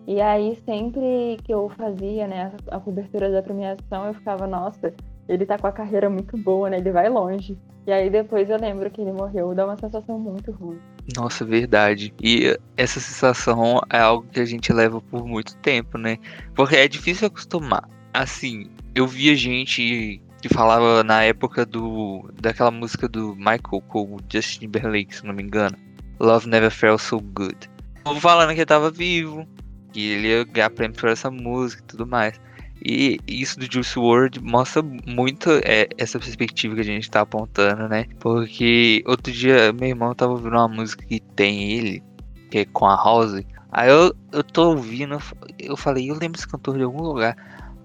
E aí, sempre que eu fazia, né, a cobertura da premiação, eu ficava, nossa, ele tá com a carreira muito boa, né? Ele vai longe. E aí depois eu lembro que ele morreu, dá uma sensação muito ruim. Nossa, verdade. E essa sensação é algo que a gente leva por muito tempo, né? Porque é difícil acostumar. Assim, eu via gente que falava na época do daquela música do Michael com Justin Timberlake, se não me engano. Love Never Felt So Good. Falando que ele tava vivo, que ele ia ganhar prêmio por essa música e tudo mais. E isso do Juice WRLD mostra muito é, essa perspectiva que a gente tá apontando, né? Porque outro dia meu irmão tava ouvindo uma música que tem ele, que é com a House. Aí eu, eu tô ouvindo, eu falei, eu lembro esse cantor de algum lugar.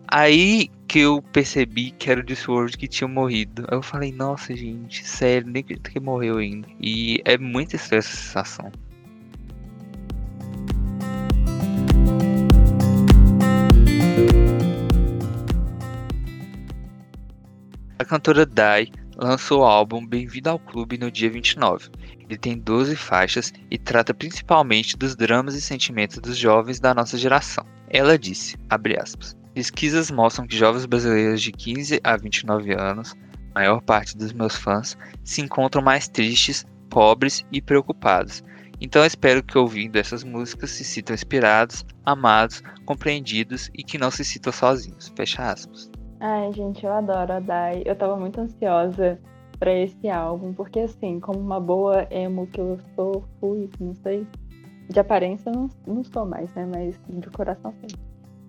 Aí que eu percebi que era o WRLD que tinha morrido. Aí eu falei, nossa gente, sério, nem acredito que morreu ainda. E é muito estranha essa sensação. A cantora Dai lançou o álbum Bem-vindo ao Clube no dia 29. Ele tem 12 faixas e trata principalmente dos dramas e sentimentos dos jovens da nossa geração. Ela disse, aspas, Pesquisas mostram que jovens brasileiros de 15 a 29 anos, a maior parte dos meus fãs, se encontram mais tristes, pobres e preocupados. Então espero que ouvindo essas músicas se sintam inspirados, amados, compreendidos e que não se sintam sozinhos. Fecha aspas. Ai, gente, eu adoro a Dai. Eu tava muito ansiosa para esse álbum, porque assim, como uma boa emo que eu sou, fui, não sei. De aparência não, não sou mais, né? Mas de coração sim.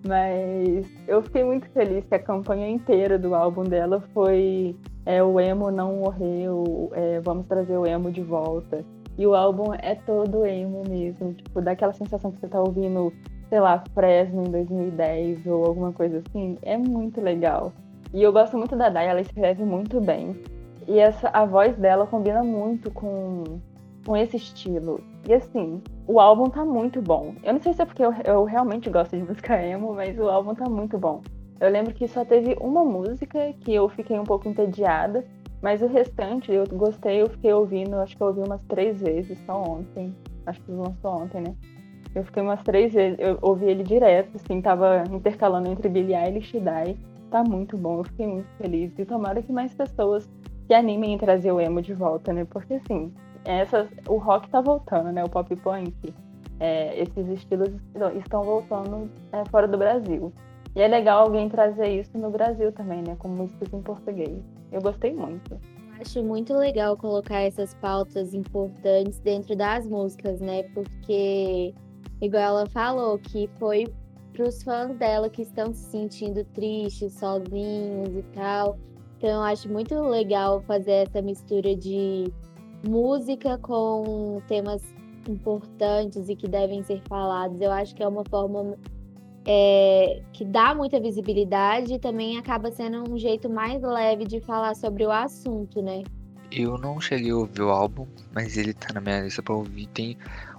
Mas eu fiquei muito feliz que a campanha inteira do álbum dela foi é, o emo não morreu, é, vamos trazer o emo de volta. E o álbum é todo emo mesmo, tipo, dá aquela sensação que você tá ouvindo sei lá, Fresno em 2010 ou alguma coisa assim, é muito legal. E eu gosto muito da Dai, ela escreve muito bem. E essa, a voz dela combina muito com, com esse estilo. E assim, o álbum tá muito bom. Eu não sei se é porque eu, eu realmente gosto de (laughs) música emo, mas o álbum tá muito bom. Eu lembro que só teve uma música que eu fiquei um pouco entediada, mas o restante eu gostei, eu fiquei ouvindo, acho que eu ouvi umas três vezes só ontem. Acho que lançou ontem, né? Eu fiquei umas três vezes, eu ouvi ele direto, assim, tava intercalando entre Billie Eilish e Dai. Tá muito bom, eu fiquei muito feliz. E tomara que mais pessoas se animem em trazer o emo de volta, né? Porque assim, essas, o rock tá voltando, né? O pop punk. É, esses estilos estão voltando é, fora do Brasil. E é legal alguém trazer isso no Brasil também, né? Com músicas em português. Eu gostei muito. Acho muito legal colocar essas pautas importantes dentro das músicas, né? Porque igual ela falou, que foi para os fãs dela que estão se sentindo tristes, sozinhos e tal. Então eu acho muito legal fazer essa mistura de música com temas importantes e que devem ser falados. Eu acho que é uma forma é, que dá muita visibilidade e também acaba sendo um jeito mais leve de falar sobre o assunto, né? Eu não cheguei a ouvir o álbum, mas ele tá na minha lista pra ouvir. Tem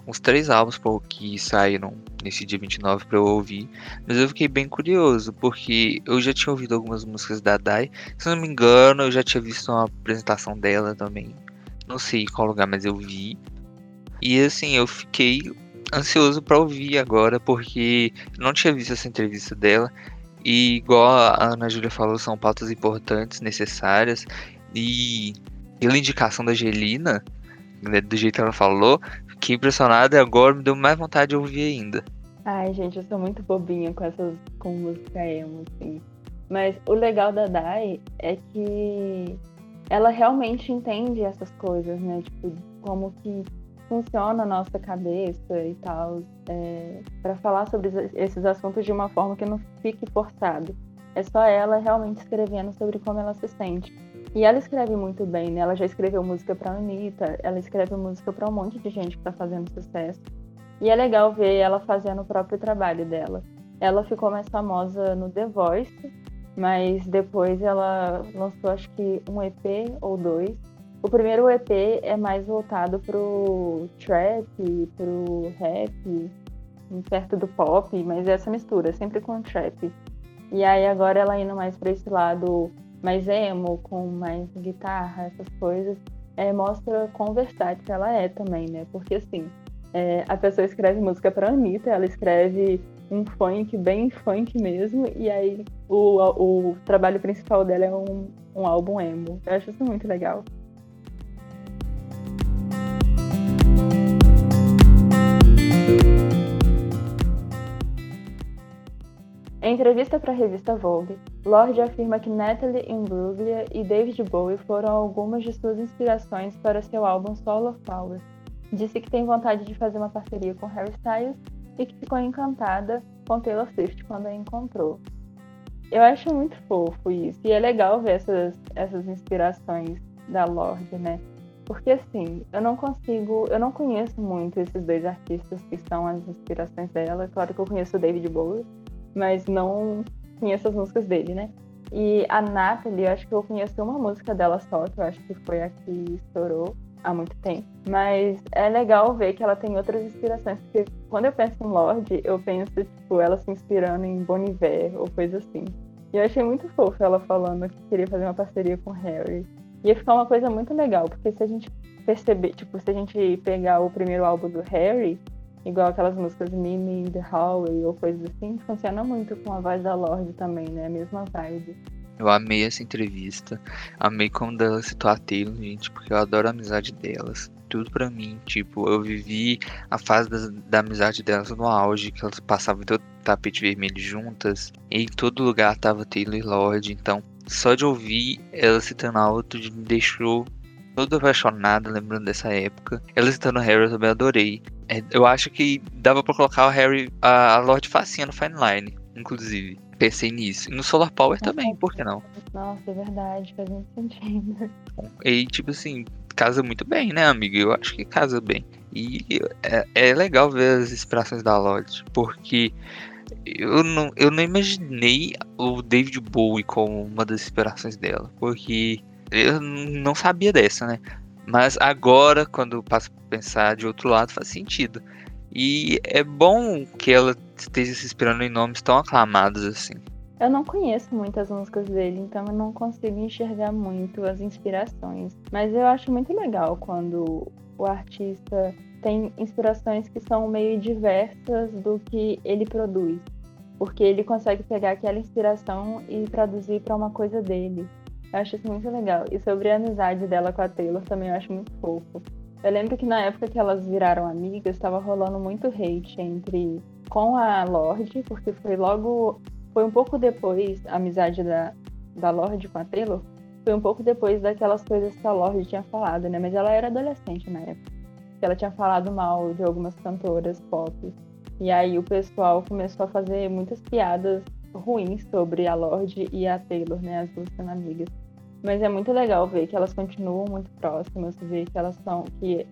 uns três álbuns que saíram nesse dia 29 para eu ouvir, mas eu fiquei bem curioso, porque eu já tinha ouvido algumas músicas da Dai, se não me engano, eu já tinha visto uma apresentação dela também, não sei qual lugar, mas eu vi. E assim, eu fiquei ansioso para ouvir agora, porque não tinha visto essa entrevista dela. E igual a Ana Júlia falou, são pautas importantes, necessárias. E pela indicação da Gelina, né, do jeito que ela falou, fiquei impressionado e agora me deu mais vontade de ouvir ainda. Ai, gente, eu sou muito bobinha com essas com música emo, assim. Mas o legal da Dai é que ela realmente entende essas coisas, né? Tipo, como que funciona a nossa cabeça e tal, é, para falar sobre esses assuntos de uma forma que não fique forçado. É só ela realmente escrevendo sobre como ela se sente. E ela escreve muito bem, né? Ela já escreveu música para Anitta, ela escreve música para um monte de gente que está fazendo sucesso. E é legal ver ela fazendo o próprio trabalho dela. Ela ficou mais famosa no The Voice, mas depois ela lançou acho que um EP ou dois. O primeiro EP é mais voltado pro trap, pro rap, perto do pop, mas é essa mistura, sempre com trap. E aí agora ela indo mais para esse lado mais emo, com mais guitarra, essas coisas, é, mostra quão versátil ela é também, né? Porque assim, é, a pessoa escreve música pra Anitta, ela escreve um funk bem funk mesmo, e aí o, o trabalho principal dela é um, um álbum emo. Eu acho isso muito legal. Em entrevista para a revista Vogue, Lorde afirma que Natalie Imbruglia e David Bowie foram algumas de suas inspirações para seu álbum Soul of Power. Disse que tem vontade de fazer uma parceria com Harry Styles e que ficou encantada com Taylor Swift quando a encontrou. Eu acho muito fofo isso, e é legal ver essas, essas inspirações da Lorde, né? Porque assim, eu não consigo, eu não conheço muito esses dois artistas que são as inspirações dela. Claro que eu conheço o David Bowie, mas não conheço as músicas dele, né? E a Natalie, eu acho que eu conheço uma música dela só, que eu acho que foi a que estourou há muito tempo. Mas é legal ver que ela tem outras inspirações, porque quando eu penso em Lorde, eu penso, tipo, ela se inspirando em Bon Iver ou coisa assim. E eu achei muito fofo ela falando que queria fazer uma parceria com Harry. Ia ficar uma coisa muito legal, porque se a gente perceber, tipo, se a gente pegar o primeiro álbum do Harry, igual aquelas músicas Mimi, The Hallway ou coisas assim, funciona muito com a voz da Lorde também, né? A mesma vibe. Eu amei essa entrevista. Amei como ela citou a Taylor, gente, porque eu adoro a amizade delas. Tudo para mim, tipo, eu vivi a fase da, amizade delas no auge, que elas passavam todo tapete vermelho juntas, e em todo lugar tava Taylor e Lorde, então só de ouvir ela citando alto me deixou todo apaixonado, lembrando dessa época. Ela citando Harry eu também adorei. É, eu acho que dava para colocar o Harry, a, a Lorde facinha no Fine Line, inclusive. Pensei nisso. E no Solar Power também, por que não? Nossa, é verdade, faz muito sentido. E tipo assim, casa muito bem, né, amigo? Eu acho que casa bem. E é, é legal ver as inspirações da Lorde, porque eu não, eu não imaginei o David Bowie como uma das inspirações dela, porque eu não sabia dessa, né? Mas agora, quando passo a pensar de outro lado, faz sentido. E é bom que ela esteja se inspirando em nomes tão aclamados assim. Eu não conheço muitas músicas dele, então eu não consigo enxergar muito as inspirações. Mas eu acho muito legal quando o artista tem inspirações que são meio diversas do que ele produz. Porque ele consegue pegar aquela inspiração e traduzir para uma coisa dele. Eu acho isso muito legal. E sobre a amizade dela com a Taylor também eu acho muito fofo. Eu lembro que na época que elas viraram amigas, estava rolando muito hate entre com a Lorde, porque foi logo. Foi um pouco depois a amizade da, da Lorde com a Taylor. Foi um pouco depois daquelas coisas que a Lorde tinha falado, né? Mas ela era adolescente na época. Ela tinha falado mal de algumas cantoras pop. E aí o pessoal começou a fazer muitas piadas ruins sobre a Lorde e a Taylor, né? As duas sendo amigas. Mas é muito legal ver que elas continuam muito próximas, ver que elas são. que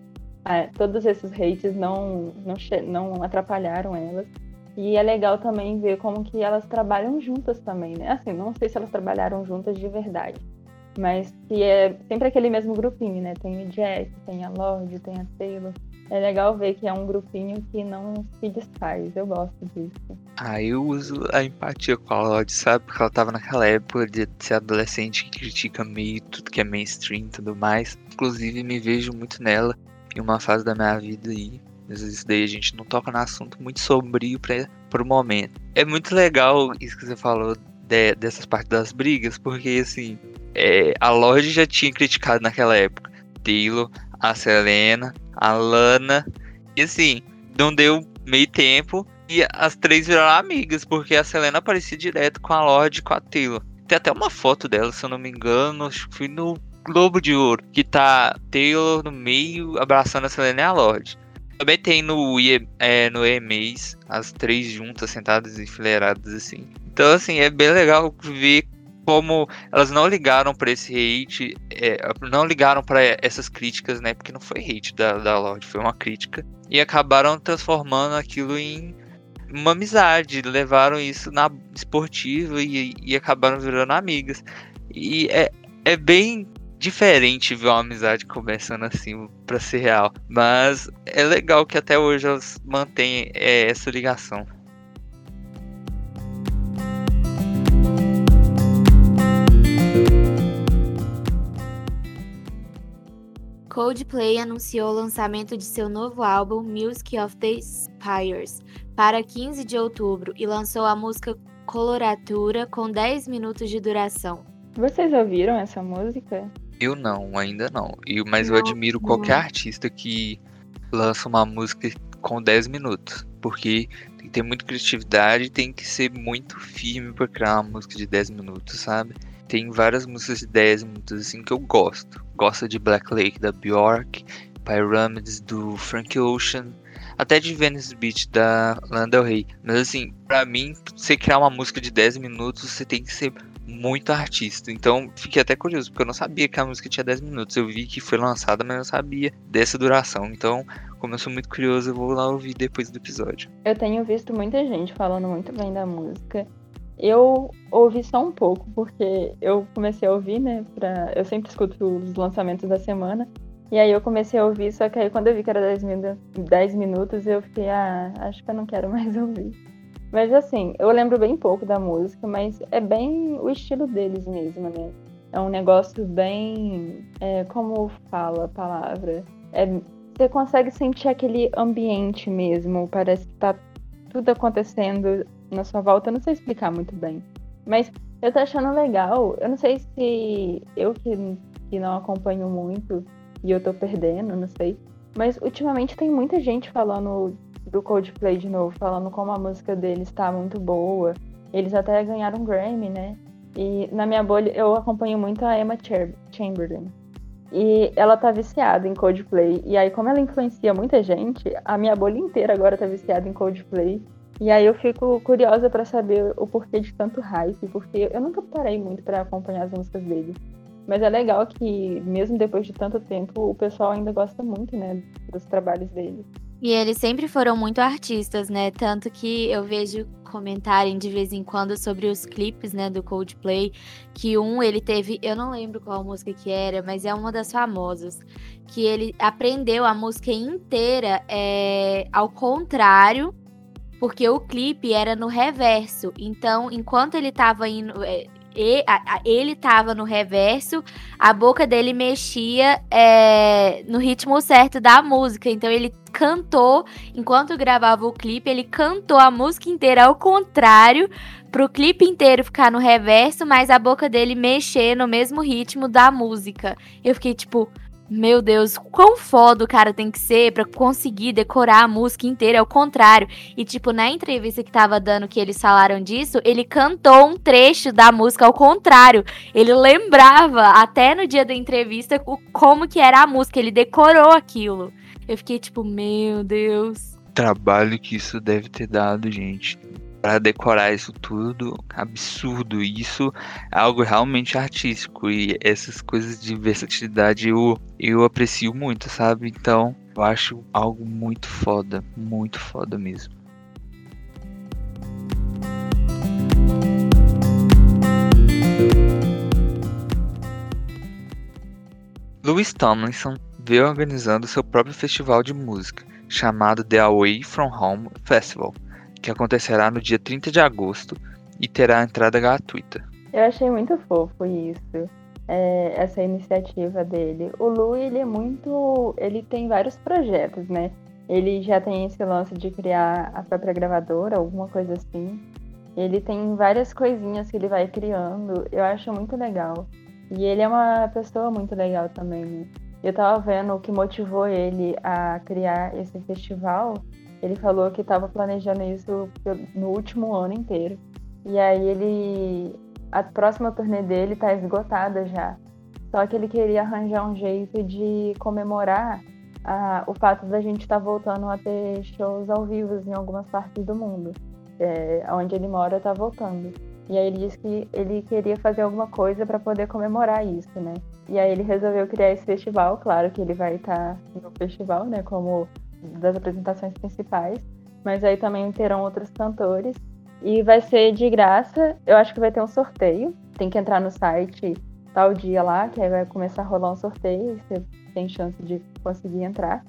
é, todos esses hates não, não, não atrapalharam elas. E é legal também ver como que elas trabalham juntas também, né? Assim, não sei se elas trabalharam juntas de verdade, mas que é sempre aquele mesmo grupinho, né? Tem o Jack, tem a Lorde, tem a Taylor. É legal ver que é um grupinho que não se desfaz. Eu gosto disso. Ah, eu uso a empatia com a Lorde, sabe? Porque ela tava naquela época de ser adolescente que critica meio tudo que é mainstream e tudo mais. Inclusive, me vejo muito nela em uma fase da minha vida aí. Às vezes daí a gente não toca no assunto muito sombrio para pro momento. É muito legal isso que você falou de, dessas partes das brigas, porque assim, é, a Lorde já tinha criticado naquela época Taylor, a Selena, a Lana, e assim, não deu meio tempo e as três viraram amigas, porque a Selena aparecia direto com a Lorde e com a Taylor. Tem até uma foto dela, se eu não me engano, acho que foi no Globo de Ouro, que tá Taylor no meio abraçando a Selena e a Lorde. Também tem no, é, no EMAs, as três juntas, sentadas enfileiradas assim. Então, assim, é bem legal ver como elas não ligaram para esse hate, é, não ligaram para essas críticas, né? Porque não foi hate da, da Lorde, foi uma crítica. E acabaram transformando aquilo em uma amizade, levaram isso na esportiva e, e acabaram virando amigas. E é, é bem diferente ver uma amizade começando assim para ser real. Mas é legal que até hoje elas mantêm é, essa ligação. Coldplay anunciou o lançamento de seu novo álbum Music of the Spires para 15 de outubro e lançou a música Coloratura com 10 minutos de duração. Vocês ouviram essa música? Eu não, ainda não. Eu, mas não, eu admiro qualquer não. artista que lança uma música com 10 minutos. Porque tem que ter muita criatividade e tem que ser muito firme para criar uma música de 10 minutos, sabe? Tem várias músicas de 10 minutos assim que eu gosto. Gosto de Black Lake da Bjork, Pyramids do Frank Ocean, até de Venice Beach da Lana Rey. Mas assim, para mim, você criar uma música de 10 minutos, você tem que ser muito artista. Então, fiquei até curioso, porque eu não sabia que a música tinha 10 minutos. Eu vi que foi lançada, mas não sabia dessa duração. Então, como eu sou muito curioso, eu vou lá ouvir depois do episódio. Eu tenho visto muita gente falando muito bem da música. Eu ouvi só um pouco, porque eu comecei a ouvir, né? Pra... Eu sempre escuto os lançamentos da semana. E aí eu comecei a ouvir, só que aí quando eu vi que era 10, min 10 minutos, eu fiquei, ah, acho que eu não quero (laughs) mais ouvir. Mas assim, eu lembro bem pouco da música, mas é bem o estilo deles mesmo, né? É um negócio bem. É, como fala a palavra? É, você consegue sentir aquele ambiente mesmo. Parece que tá tudo acontecendo na sua volta. Eu não sei explicar muito bem. Mas eu tô achando legal. Eu não sei se eu que, que não acompanho muito e eu tô perdendo, não sei. Mas ultimamente tem muita gente falando do Coldplay de novo, falando como a música deles tá muito boa. Eles até ganharam um Grammy, né? E na minha bolha eu acompanho muito a Emma Chamberlain. E ela tá viciada em Coldplay. E aí, como ela influencia muita gente, a minha bolha inteira agora tá viciada em Coldplay. E aí eu fico curiosa para saber o porquê de tanto hype, porque eu nunca parei muito para acompanhar as músicas dele. Mas é legal que, mesmo depois de tanto tempo, o pessoal ainda gosta muito, né, dos trabalhos dele. E eles sempre foram muito artistas, né? Tanto que eu vejo comentarem de vez em quando sobre os clipes, né, do Coldplay, que um ele teve, eu não lembro qual música que era, mas é uma das famosas, que ele aprendeu a música inteira é, ao contrário porque o clipe era no reverso. Então, enquanto ele estava indo. É, ele estava no reverso, a boca dele mexia é, no ritmo certo da música. Então ele cantou, enquanto gravava o clipe, ele cantou a música inteira ao contrário, para o clipe inteiro ficar no reverso, mas a boca dele mexer no mesmo ritmo da música. Eu fiquei tipo, meu Deus, quão foda o cara tem que ser para conseguir decorar a música inteira, ao contrário. E, tipo, na entrevista que tava dando que eles falaram disso, ele cantou um trecho da música ao contrário. Ele lembrava, até no dia da entrevista, como que era a música, ele decorou aquilo. Eu fiquei tipo, meu Deus. Trabalho que isso deve ter dado, gente para decorar isso tudo, absurdo. Isso é algo realmente artístico e essas coisas de versatilidade eu, eu aprecio muito, sabe? Então eu acho algo muito foda, muito foda mesmo. Louis Tomlinson veio organizando seu próprio festival de música, chamado The Away From Home Festival, que acontecerá no dia 30 de agosto e terá entrada gratuita. Eu achei muito fofo isso, é, essa iniciativa dele. O Lu, ele é muito. Ele tem vários projetos, né? Ele já tem esse lance de criar a própria gravadora, alguma coisa assim. Ele tem várias coisinhas que ele vai criando. Eu acho muito legal. E ele é uma pessoa muito legal também. Né? Eu tava vendo o que motivou ele a criar esse festival. Ele falou que estava planejando isso no último ano inteiro. E aí ele. A próxima turnê dele tá esgotada já. Só que ele queria arranjar um jeito de comemorar a, o fato da gente estar tá voltando a ter shows ao vivo em algumas partes do mundo. É, onde ele mora tá voltando. E aí ele disse que ele queria fazer alguma coisa para poder comemorar isso, né? E aí ele resolveu criar esse festival, claro que ele vai estar tá no festival, né, como das apresentações principais, mas aí também terão outros cantores e vai ser de graça. Eu acho que vai ter um sorteio. Tem que entrar no site tal dia lá, que aí vai começar a rolar um sorteio, você tem chance de conseguir entrar.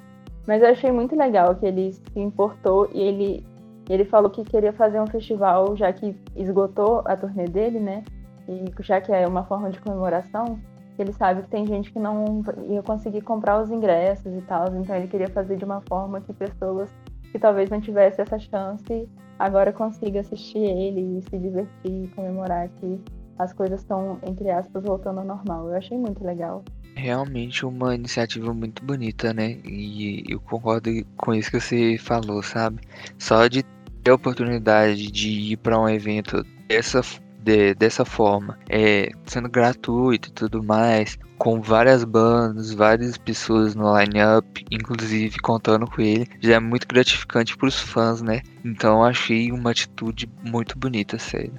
Mas eu achei muito legal que ele se importou e ele, ele falou que queria fazer um festival, já que esgotou a turnê dele, né? E já que é uma forma de comemoração, ele sabe que tem gente que não ia conseguir comprar os ingressos e tal, então ele queria fazer de uma forma que pessoas que talvez não tivessem essa chance agora consigam assistir ele e se divertir e comemorar que as coisas estão, entre aspas, voltando ao normal. Eu achei muito legal. Realmente uma iniciativa muito bonita, né? E eu concordo com isso que você falou, sabe? Só de ter a oportunidade de ir para um evento dessa de, dessa forma, é, sendo gratuito e tudo mais, com várias bandas, várias pessoas no line-up, inclusive contando com ele, já é muito gratificante para os fãs, né? Então achei uma atitude muito bonita, sério.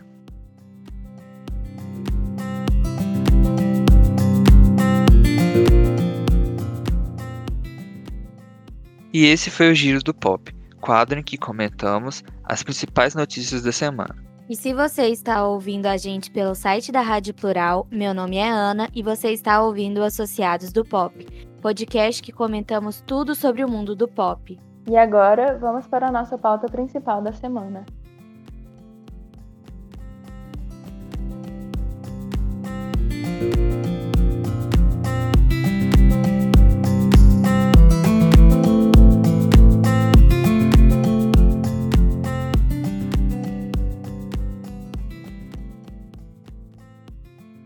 E esse foi o Giro do Pop, quadro em que comentamos as principais notícias da semana. E se você está ouvindo a gente pelo site da Rádio Plural, meu nome é Ana e você está ouvindo Associados do Pop, podcast que comentamos tudo sobre o mundo do pop. E agora vamos para a nossa pauta principal da semana.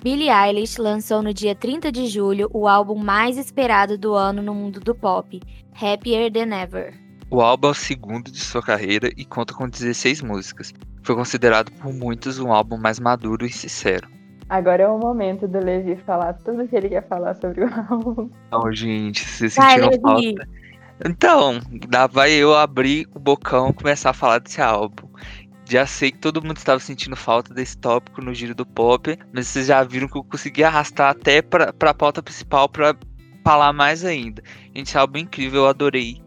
Billie Eilish lançou no dia 30 de julho o álbum mais esperado do ano no mundo do pop, Happier Than Ever. O álbum é o segundo de sua carreira e conta com 16 músicas. Foi considerado por muitos um álbum mais maduro e sincero. Agora é o momento do Levi falar tudo que ele quer falar sobre o (laughs) álbum. Então, gente, vocês sentiram Vai, falta. Então, dá vai eu abrir o bocão e começar a falar desse álbum. Já sei que todo mundo estava sentindo falta desse tópico no giro do pop, mas vocês já viram que eu consegui arrastar até para a pauta principal para falar mais ainda. Gente, álbum incrível, eu adorei.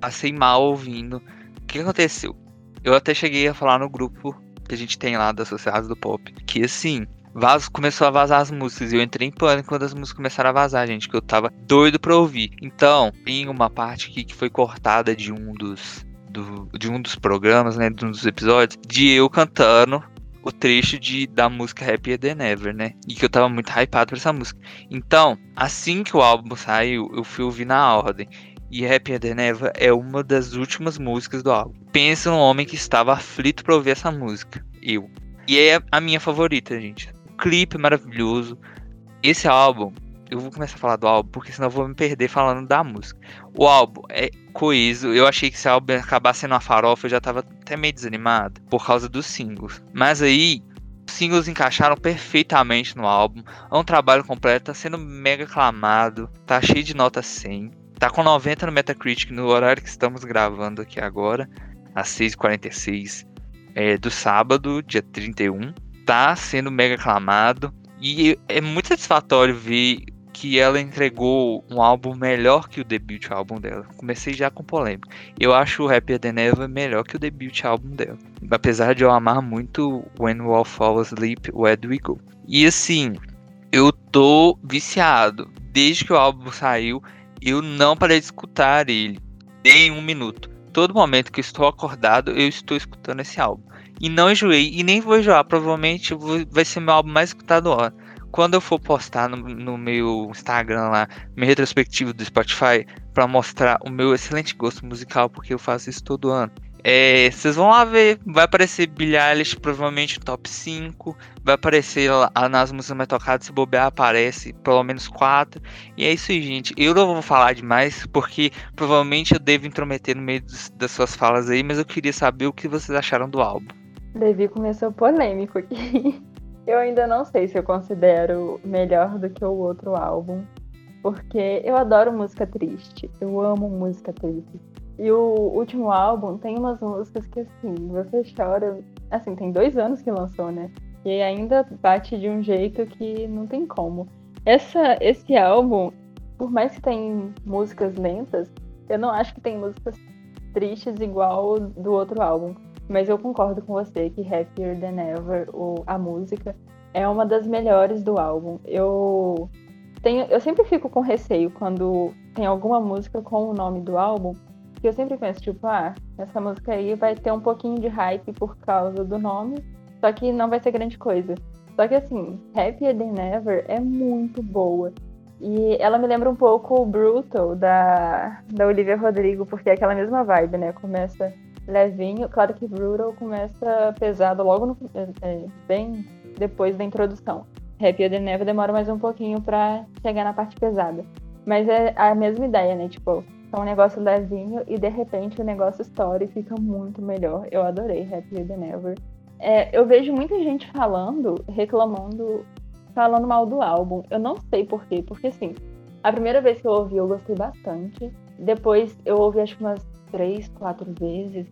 Passei mal ouvindo. O que aconteceu? Eu até cheguei a falar no grupo que a gente tem lá da Associados do Pop, que assim, vaz, começou a vazar as músicas. E eu entrei em pânico quando as músicas começaram a vazar, gente, que eu tava doido pra ouvir. Então, tem uma parte aqui que foi cortada de um dos do, de um dos programas, né, de um dos episódios, de eu cantando o trecho de, da música Happier Than Ever, né? E que eu tava muito hypado por essa música. Então, assim que o álbum saiu, eu fui ouvir na ordem. E Happier Than Ever é uma das últimas músicas do álbum. Pensa num homem que estava aflito para ouvir essa música. Eu. E é a minha favorita, gente. O clipe é maravilhoso. Esse álbum eu vou começar a falar do álbum, porque senão eu vou me perder falando da música. O álbum é coeso. Eu achei que se o álbum acabar sendo uma farofa, eu já tava até meio desanimado por causa dos singles. Mas aí, os singles encaixaram perfeitamente no álbum. É um trabalho completo, tá sendo mega aclamado, tá cheio de nota 100. Tá com 90 no Metacritic no horário que estamos gravando aqui agora, às 6h46 é, do sábado, dia 31. Tá sendo mega aclamado. E é muito satisfatório ver que ela entregou um álbum melhor que o debut álbum dela. Comecei já com polêmica. Eu acho o Happier Than Ever melhor que o debut álbum dela. Apesar de eu amar muito When We All Fall Asleep, Where Do We Go. E assim, eu tô viciado. Desde que o álbum saiu, eu não parei de escutar ele nem um minuto. Todo momento que estou acordado, eu estou escutando esse álbum. E não enjoei, e nem vou enjoar. Provavelmente vai ser meu álbum mais escutado. Quando eu for postar no, no meu Instagram lá, meu retrospectivo do Spotify, para mostrar o meu excelente gosto musical, porque eu faço isso todo ano. É, vocês vão lá ver, vai aparecer Billie Eilish provavelmente top 5, vai aparecer lá nas músicas mais tocadas, se bobear aparece pelo menos 4. E é isso aí, gente. Eu não vou falar demais, porque provavelmente eu devo intrometer no meio dos, das suas falas aí, mas eu queria saber o que vocês acharam do álbum. Levi começou polêmico aqui. (laughs) Eu ainda não sei se eu considero melhor do que o outro álbum, porque eu adoro música triste, eu amo música triste. E o último álbum tem umas músicas que, assim, você chora. Assim, tem dois anos que lançou, né? E ainda bate de um jeito que não tem como. Essa, esse álbum, por mais que tem músicas lentas, eu não acho que tem músicas tristes igual do outro álbum. Mas eu concordo com você que Happier Than Ever, o, a música, é uma das melhores do álbum. Eu tenho, eu sempre fico com receio quando tem alguma música com o nome do álbum, que eu sempre penso, tipo, ah, essa música aí vai ter um pouquinho de hype por causa do nome, só que não vai ser grande coisa. Só que assim, Happier Than Never é muito boa. E ela me lembra um pouco o Brutal da, da Olivia Rodrigo, porque é aquela mesma vibe, né? Começa levinho, claro que Brutal começa pesado logo no, é, é bem depois da introdução. Happier Than Never demora mais um pouquinho para chegar na parte pesada. Mas é a mesma ideia, né? Tipo, é um negócio levinho e de repente o negócio estoura e fica muito melhor. Eu adorei Happier Than Ever. É, eu vejo muita gente falando, reclamando, falando mal do álbum. Eu não sei por quê, porque assim, a primeira vez que eu ouvi eu gostei bastante. Depois eu ouvi acho que umas três, quatro vezes.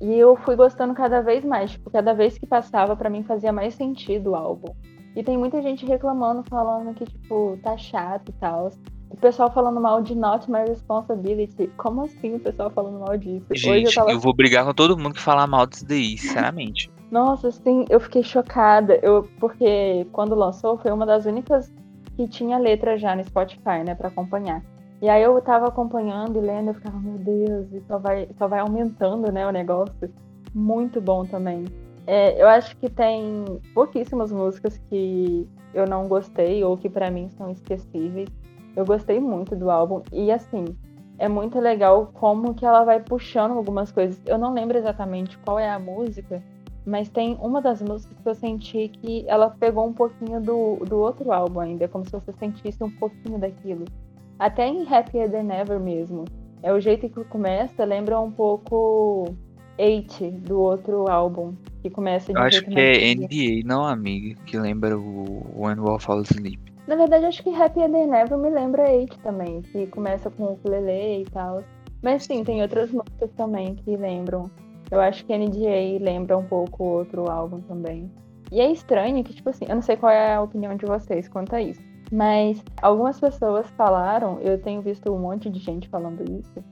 E eu fui gostando cada vez mais. Tipo, cada vez que passava, para mim fazia mais sentido o álbum. E tem muita gente reclamando, falando que, tipo, tá chato e tal. O pessoal falando mal de Not My Responsibility. Como assim o pessoal falando mal disso? Gente, eu, tava... eu, vou brigar com todo mundo que falar mal disso daí, (laughs) sinceramente. Nossa, sim, eu fiquei chocada. Eu, porque quando lançou, foi uma das únicas que tinha letra já no Spotify, né, pra acompanhar. E aí eu tava acompanhando e lendo, eu ficava, meu Deus, e só vai, só vai aumentando, né, o negócio. Muito bom também. É, eu acho que tem pouquíssimas músicas que eu não gostei ou que para mim são esquecíveis. Eu gostei muito do álbum e assim, é muito legal como que ela vai puxando algumas coisas. Eu não lembro exatamente qual é a música, mas tem uma das músicas que eu senti que ela pegou um pouquinho do, do outro álbum ainda, como se você sentisse um pouquinho daquilo. Até em Happier Than Ever mesmo. É o jeito que começa, lembra um pouco Eight do outro álbum, que começa de acho que é NDA, não amiga, que lembra o When Wolf Falls Asleep. Na verdade, acho que Happy Day Never me lembra Eight também, que começa com o ukulele e tal. Mas sim, tem outras músicas também que lembram. Eu acho que NDA lembra um pouco o outro álbum também. E é estranho que, tipo assim, eu não sei qual é a opinião de vocês quanto a isso. Mas algumas pessoas falaram, eu tenho visto um monte de gente falando isso,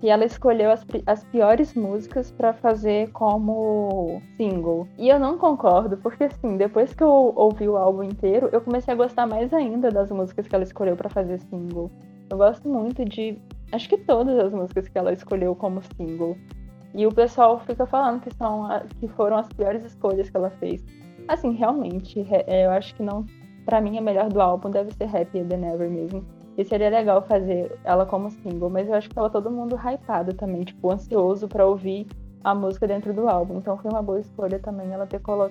que ela escolheu as, as piores músicas para fazer como single. E eu não concordo, porque assim, depois que eu ouvi o álbum inteiro, eu comecei a gostar mais ainda das músicas que ela escolheu para fazer single. Eu gosto muito de, acho que todas as músicas que ela escolheu como single. E o pessoal fica falando que são que foram as piores escolhas que ela fez. Assim, realmente, é, eu acho que não, para mim a melhor do álbum deve ser Happy Than Ever mesmo. E seria legal fazer ela como single, mas eu acho que tava todo mundo hypado também, tipo, ansioso para ouvir a música dentro do álbum. Então foi uma boa escolha também ela ter, colo...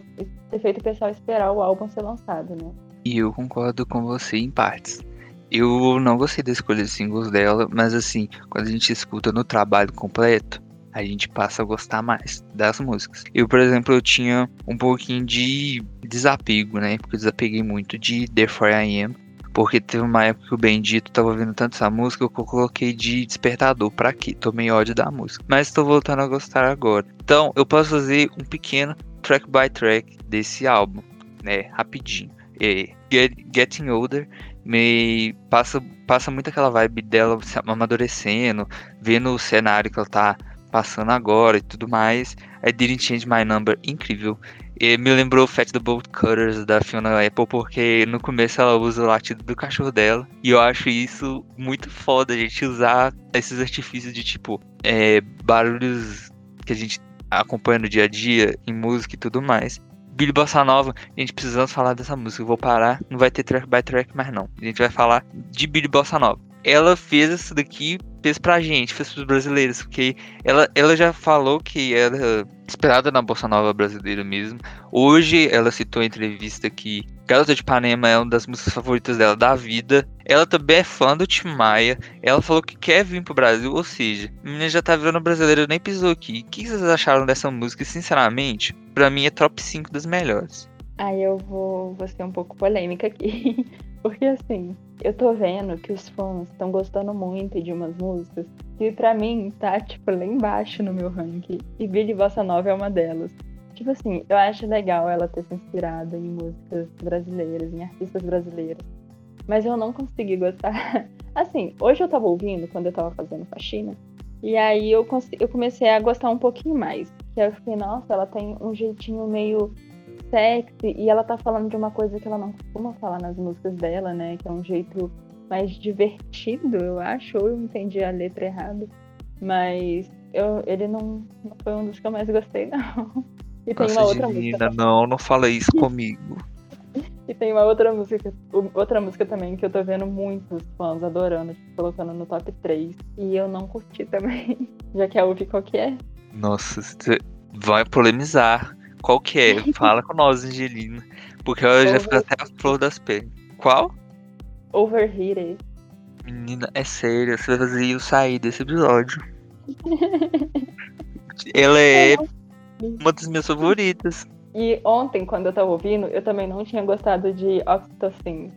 ter feito o pessoal esperar o álbum ser lançado, né? E eu concordo com você em partes. Eu não gostei da escolha de singles dela, mas assim, quando a gente escuta no trabalho completo, a gente passa a gostar mais das músicas. Eu, por exemplo, eu tinha um pouquinho de desapego, né? Porque eu desapeguei muito de Therefore I Am, porque teve uma época que o Bendito tava ouvindo tanto essa música que eu coloquei de despertador pra quê? Tomei ódio da música. Mas estou voltando a gostar agora. Então, eu posso fazer um pequeno track by track desse álbum, né? Rapidinho. É, Get, Getting Older me passa, passa muito aquela vibe dela amadurecendo, vendo o cenário que ela tá passando agora e tudo mais. I Didn't Change My Number, incrível. E me lembrou Fat the Bolt Cutters da Fiona Apple, porque no começo ela usa o latido do cachorro dela. E eu acho isso muito foda, a gente usar esses artifícios de tipo é, barulhos que a gente acompanha no dia a dia, em música e tudo mais. Billy Bossa Nova, a gente precisamos falar dessa música. Eu vou parar, não vai ter track by track mais não. A gente vai falar de Billy Bossa Nova. Ela fez isso daqui, fez pra gente, fez pros brasileiros, porque ela, ela já falou que era esperada na Bossa Nova brasileira mesmo. Hoje ela citou em entrevista que Garota de Ipanema é uma das músicas favoritas dela da vida. Ela também é fã do Tim Maia. Ela falou que quer vir pro Brasil, ou seja, a menina já tá virando brasileira, nem pisou aqui. O que vocês acharam dessa música? Sinceramente, pra mim é top 5 das melhores. Aí eu vou, vou ser um pouco polêmica aqui. (laughs) Porque assim, eu tô vendo que os fãs estão gostando muito de umas músicas que pra mim tá, tipo, lá embaixo no meu ranking. E Billy Bossa Nova é uma delas. Tipo assim, eu acho legal ela ter se inspirado em músicas brasileiras, em artistas brasileiros. Mas eu não consegui gostar. (laughs) Assim, hoje eu tava ouvindo quando eu tava fazendo faxina. E aí eu, eu comecei a gostar um pouquinho mais. Que eu fiquei, nossa, ela tem um jeitinho meio sexy e ela tá falando de uma coisa que ela não costuma falar nas músicas dela, né? Que é um jeito mais divertido, eu acho, ou eu entendi a letra errada. Mas eu, ele não, não foi um dos que eu mais gostei, não. (laughs) E tem Nossa, uma outra Divina, música. Não, não fala isso (laughs) comigo. e tem uma outra música, outra música também que eu tô vendo muitos fãs adorando, tipo, colocando no top 3. E eu não curti também. (laughs) Já que a ouvir qual que é? Nossa, você vai polemizar. Qual que é? (laughs) Fala com nós, Angelina. Porque ela já fica até a flor das pernas. Qual? Overheated. Menina, é sério, você vai fazer eu sair desse episódio. (laughs) ela é uma das minhas favoritas. E ontem, quando eu tava ouvindo, eu também não tinha gostado de Oxytocin.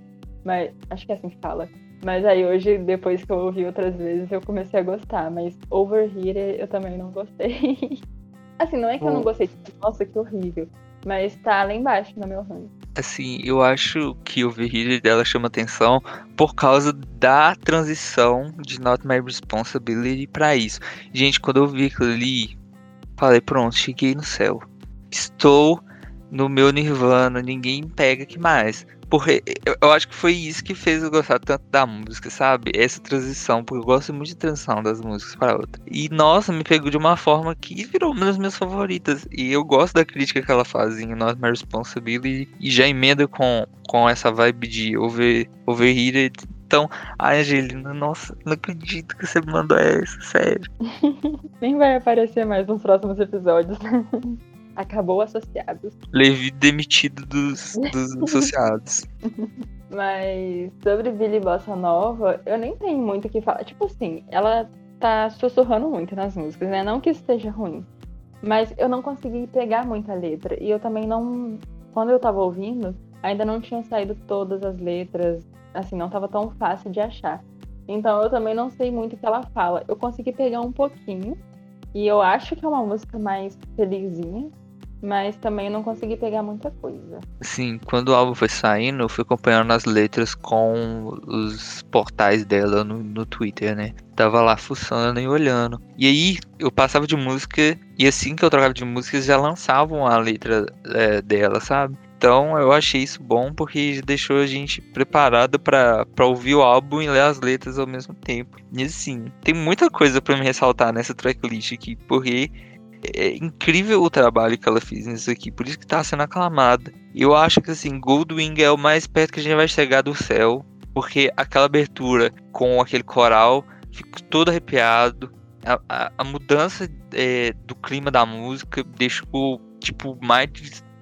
Mas acho que é assim que fala. Mas aí hoje, depois que eu ouvi outras vezes, eu comecei a gostar. Mas Overheated eu também não gostei. (laughs) Assim, não é que eu não gostei, tipo, nossa, que horrível. Mas tá lá embaixo no meu ranking. Assim, eu acho que o Overheated dela chama atenção por causa da transição de Not My Responsibility para isso. Gente, quando eu vi aquilo ali, falei, pronto, cheguei no céu. Estou no meu Nirvana, ninguém pega que mais. Porque eu acho que foi isso que fez eu gostar tanto da música, sabe? Essa transição, porque eu gosto muito de transição das músicas para outra. E nossa, me pegou de uma forma que virou uma das minhas favoritas. E eu gosto da crítica que ela faz em Not My Responsibility e já emenda com, com essa vibe de over, overheated. Então, a Angelina, nossa, não acredito que você mandou essa, sério. (laughs) Nem vai aparecer mais nos próximos episódios. (laughs) Acabou associados. Levi demitido dos, dos (laughs) associados. Mas sobre Billy Bossa Nova, eu nem tenho muito o que falar. Tipo assim, ela tá sussurrando muito nas músicas, né? Não que isso esteja ruim. Mas eu não consegui pegar muita letra. E eu também não. Quando eu tava ouvindo, ainda não tinham saído todas as letras. Assim, não tava tão fácil de achar. Então eu também não sei muito o que ela fala. Eu consegui pegar um pouquinho. E eu acho que é uma música mais felizinha mas também não consegui pegar muita coisa. Sim, quando o álbum foi saindo, eu fui acompanhando as letras com os portais dela no, no Twitter, né? Tava lá fuçando e olhando. E aí eu passava de música, e assim que eu trocava de música, já lançavam a letra é, dela, sabe? Então eu achei isso bom porque deixou a gente preparado para ouvir o álbum e ler as letras ao mesmo tempo. E assim, tem muita coisa para me ressaltar nessa tracklist aqui, porque é incrível o trabalho que ela fez nisso aqui, por isso que tá sendo aclamada. Eu acho que assim, Goldwing é o mais perto que a gente vai chegar do céu, porque aquela abertura com aquele coral, fico todo arrepiado. A, a, a mudança é, do clima da música deixou tipo mais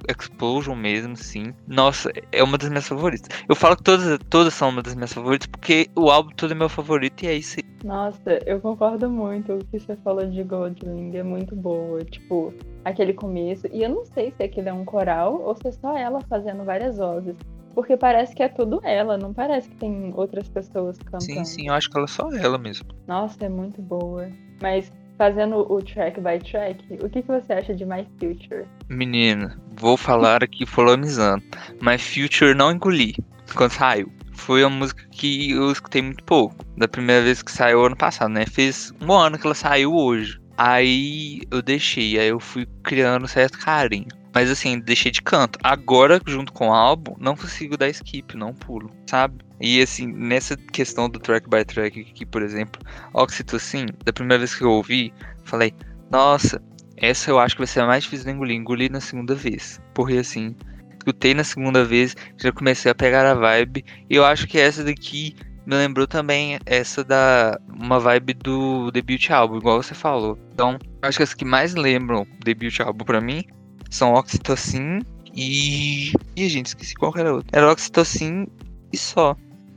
Explosion mesmo, sim. Nossa, é uma das minhas favoritas. Eu falo que todas, todas são uma das minhas favoritas, porque o álbum todo é meu favorito e é isso. Nossa, eu concordo muito. O que você falou de Goldwing é muito boa. Tipo, aquele começo. E eu não sei se aquilo é um coral ou se é só ela fazendo várias vozes. Porque parece que é tudo ela, não parece que tem outras pessoas cantando. Sim, sim, eu acho que ela é só ela mesmo. Nossa, é muito boa. Mas fazendo o track by track, o que, que você acha de My Future? Menina, vou falar aqui polemizando. My Future não engoli quando saiu. Foi uma música que eu escutei muito pouco. Da primeira vez que saiu ano passado, né? Fez um ano que ela saiu hoje. Aí eu deixei, aí eu fui criando certo carinho. Mas assim, deixei de canto. Agora, junto com o álbum, não consigo dar skip, não pulo, sabe? E assim, nessa questão do track by track aqui, por exemplo, Oxytocin, da primeira vez que eu ouvi, falei, nossa, essa eu acho que vai ser a mais difícil de engolir. Engoli na segunda vez. Porque assim, escutei na segunda vez, já comecei a pegar a vibe. E eu acho que essa daqui me lembrou também essa da uma vibe do debut álbum, igual você falou. Então, acho que as que mais lembram debut álbum para mim são Oxytocin e. Ih, gente, esqueci qual era outra. Era Oxytocin e só.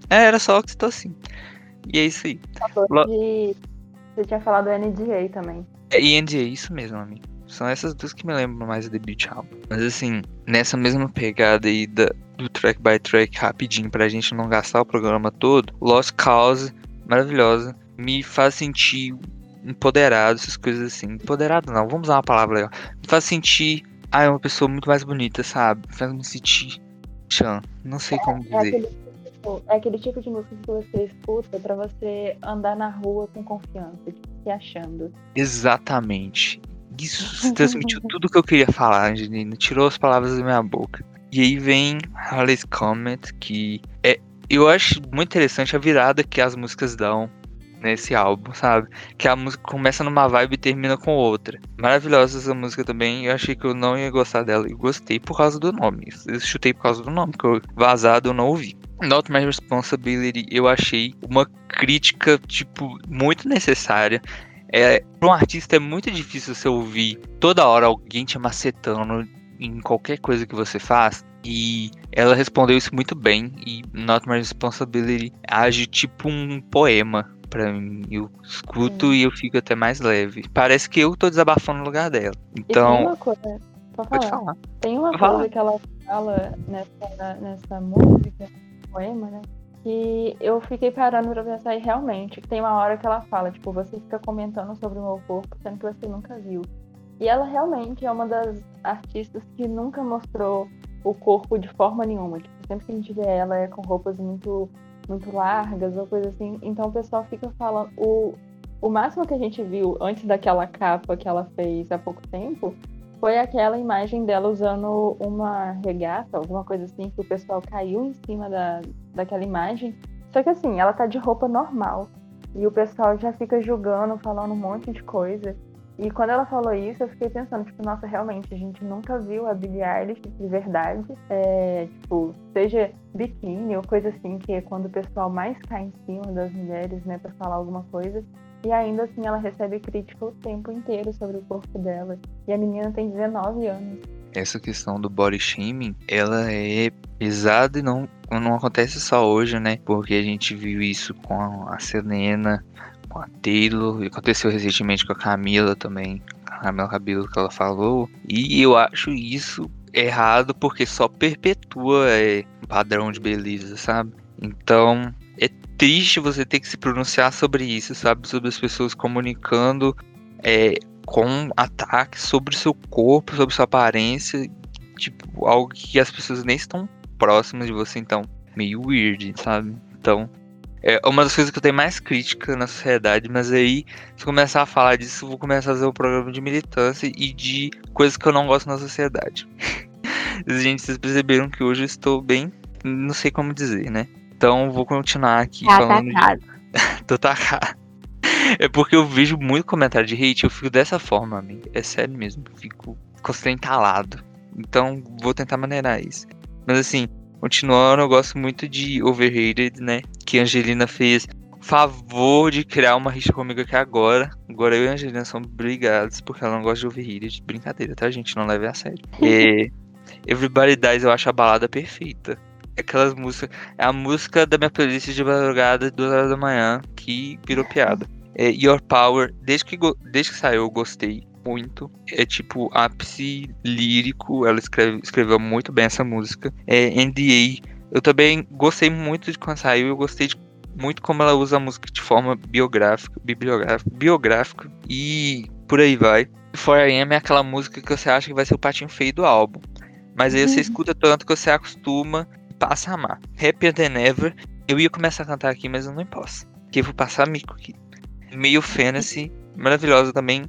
É, era só Oxytocin. E é isso aí. Lo... De... Você tinha falado NDA também. É, e NDA, isso mesmo, amigo. São essas duas que me lembram mais do debut álbum. Mas assim, nessa mesma pegada aí da, do track by track rapidinho pra gente não gastar o programa todo, Lost Cause, maravilhosa, me faz sentir empoderado, essas coisas assim. Empoderado não, vamos usar uma palavra legal. Me faz sentir ah, é uma pessoa muito mais bonita, sabe? Faz me sentir Chan. Não sei como dizer. É aquele, tipo, é aquele tipo de música que você escuta para você andar na rua com confiança, se achando. Exatamente. Isso transmitiu (laughs) tudo que eu queria falar, Angelina. Tirou as palavras da minha boca. E aí vem Harley's Comet, que é. Eu acho muito interessante a virada que as músicas dão nesse álbum, sabe? Que a música começa numa vibe e termina com outra. Maravilhosa essa música também. Eu achei que eu não ia gostar dela e gostei por causa do nome. Eu chutei por causa do nome, porque eu, vazado eu não ouvi. Not My Responsibility eu achei uma crítica, tipo, muito necessária. É, para um artista é muito difícil você ouvir toda hora alguém te macetando em qualquer coisa que você faz. E ela respondeu isso muito bem. E Not My Responsibility age tipo um poema para mim. Eu escuto Sim. e eu fico até mais leve. Parece que eu tô desabafando no lugar dela. Então. tem uma coisa, pode falar. Tem uma Pode coisa falar. que ela fala nessa, nessa música, poema, né? Que eu fiquei parando pra pensar e realmente tem uma hora que ela fala, tipo, você fica comentando sobre o meu corpo, sendo que você nunca viu. E ela realmente é uma das artistas que nunca mostrou o corpo de forma nenhuma. Tipo, sempre que a gente vê ela é com roupas muito muito largas ou coisa assim. Então o pessoal fica falando. O, o máximo que a gente viu antes daquela capa que ela fez há pouco tempo foi aquela imagem dela usando uma regata, alguma coisa assim, que o pessoal caiu em cima da, daquela imagem. Só que assim, ela tá de roupa normal. E o pessoal já fica julgando, falando um monte de coisa. E quando ela falou isso, eu fiquei pensando, tipo, nossa, realmente, a gente nunca viu a Billie Eilish de verdade. É, tipo, seja biquíni ou coisa assim, que é quando o pessoal mais cai em cima das mulheres, né, pra falar alguma coisa. E ainda assim ela recebe crítica o tempo inteiro sobre o corpo dela. E a menina tem 19 anos. Essa questão do body shaming, ela é pesada e não, não acontece só hoje, né? Porque a gente viu isso com a Selena, com a Taylor, aconteceu recentemente com a Camila também, a Camila Cabelo que ela falou, e eu acho isso errado porque só perpetua é, padrão de beleza, sabe? Então é triste você ter que se pronunciar sobre isso, sabe? Sobre as pessoas comunicando é, com ataques sobre seu corpo, sobre sua aparência, tipo, algo que as pessoas nem estão próximas de você, então, meio weird, sabe? Então, é uma das coisas que eu tenho mais crítica na sociedade, mas aí, se começar a falar disso, eu vou começar a fazer um programa de militância e de coisas que eu não gosto na sociedade. (laughs) Gente, vocês perceberam que hoje eu estou bem, não sei como dizer, né? Então vou continuar aqui tá falando. Atacado. De... (laughs) Tô tacado. É porque eu vejo muito comentário de hate, eu fico dessa forma, amigo. É sério mesmo, eu fico entalado. Então vou tentar maneirar isso. Mas assim, Continuando, eu gosto muito de Overrated, né? Que a Angelina fez favor de criar uma rixa comigo aqui agora. Agora eu e a Angelina somos brigados porque ela não gosta de Overrated. Brincadeira, tá, gente? Não leve a sério. (laughs) É, Everybody Dies eu acho a balada perfeita. Aquelas músicas. É a música da minha playlist de madrugada, duas horas da manhã, que virou piada. É, Your Power, desde que, desde que saiu, eu gostei muito. É tipo ápice lírico. Ela escreve, escreveu muito bem essa música. É NDA. Eu também gostei muito de quando saiu. Eu gostei de muito como ela usa a música de forma biográfica, bibliográfica, biográfica e por aí vai. 4AM é aquela música que você acha que vai ser o patinho feio do álbum. Mas aí você uhum. escuta tanto que você acostuma passa a amar. Happier Than Ever. Eu ia começar a cantar aqui, mas eu não posso. Porque eu vou passar mico aqui. Meio Fantasy, maravilhosa também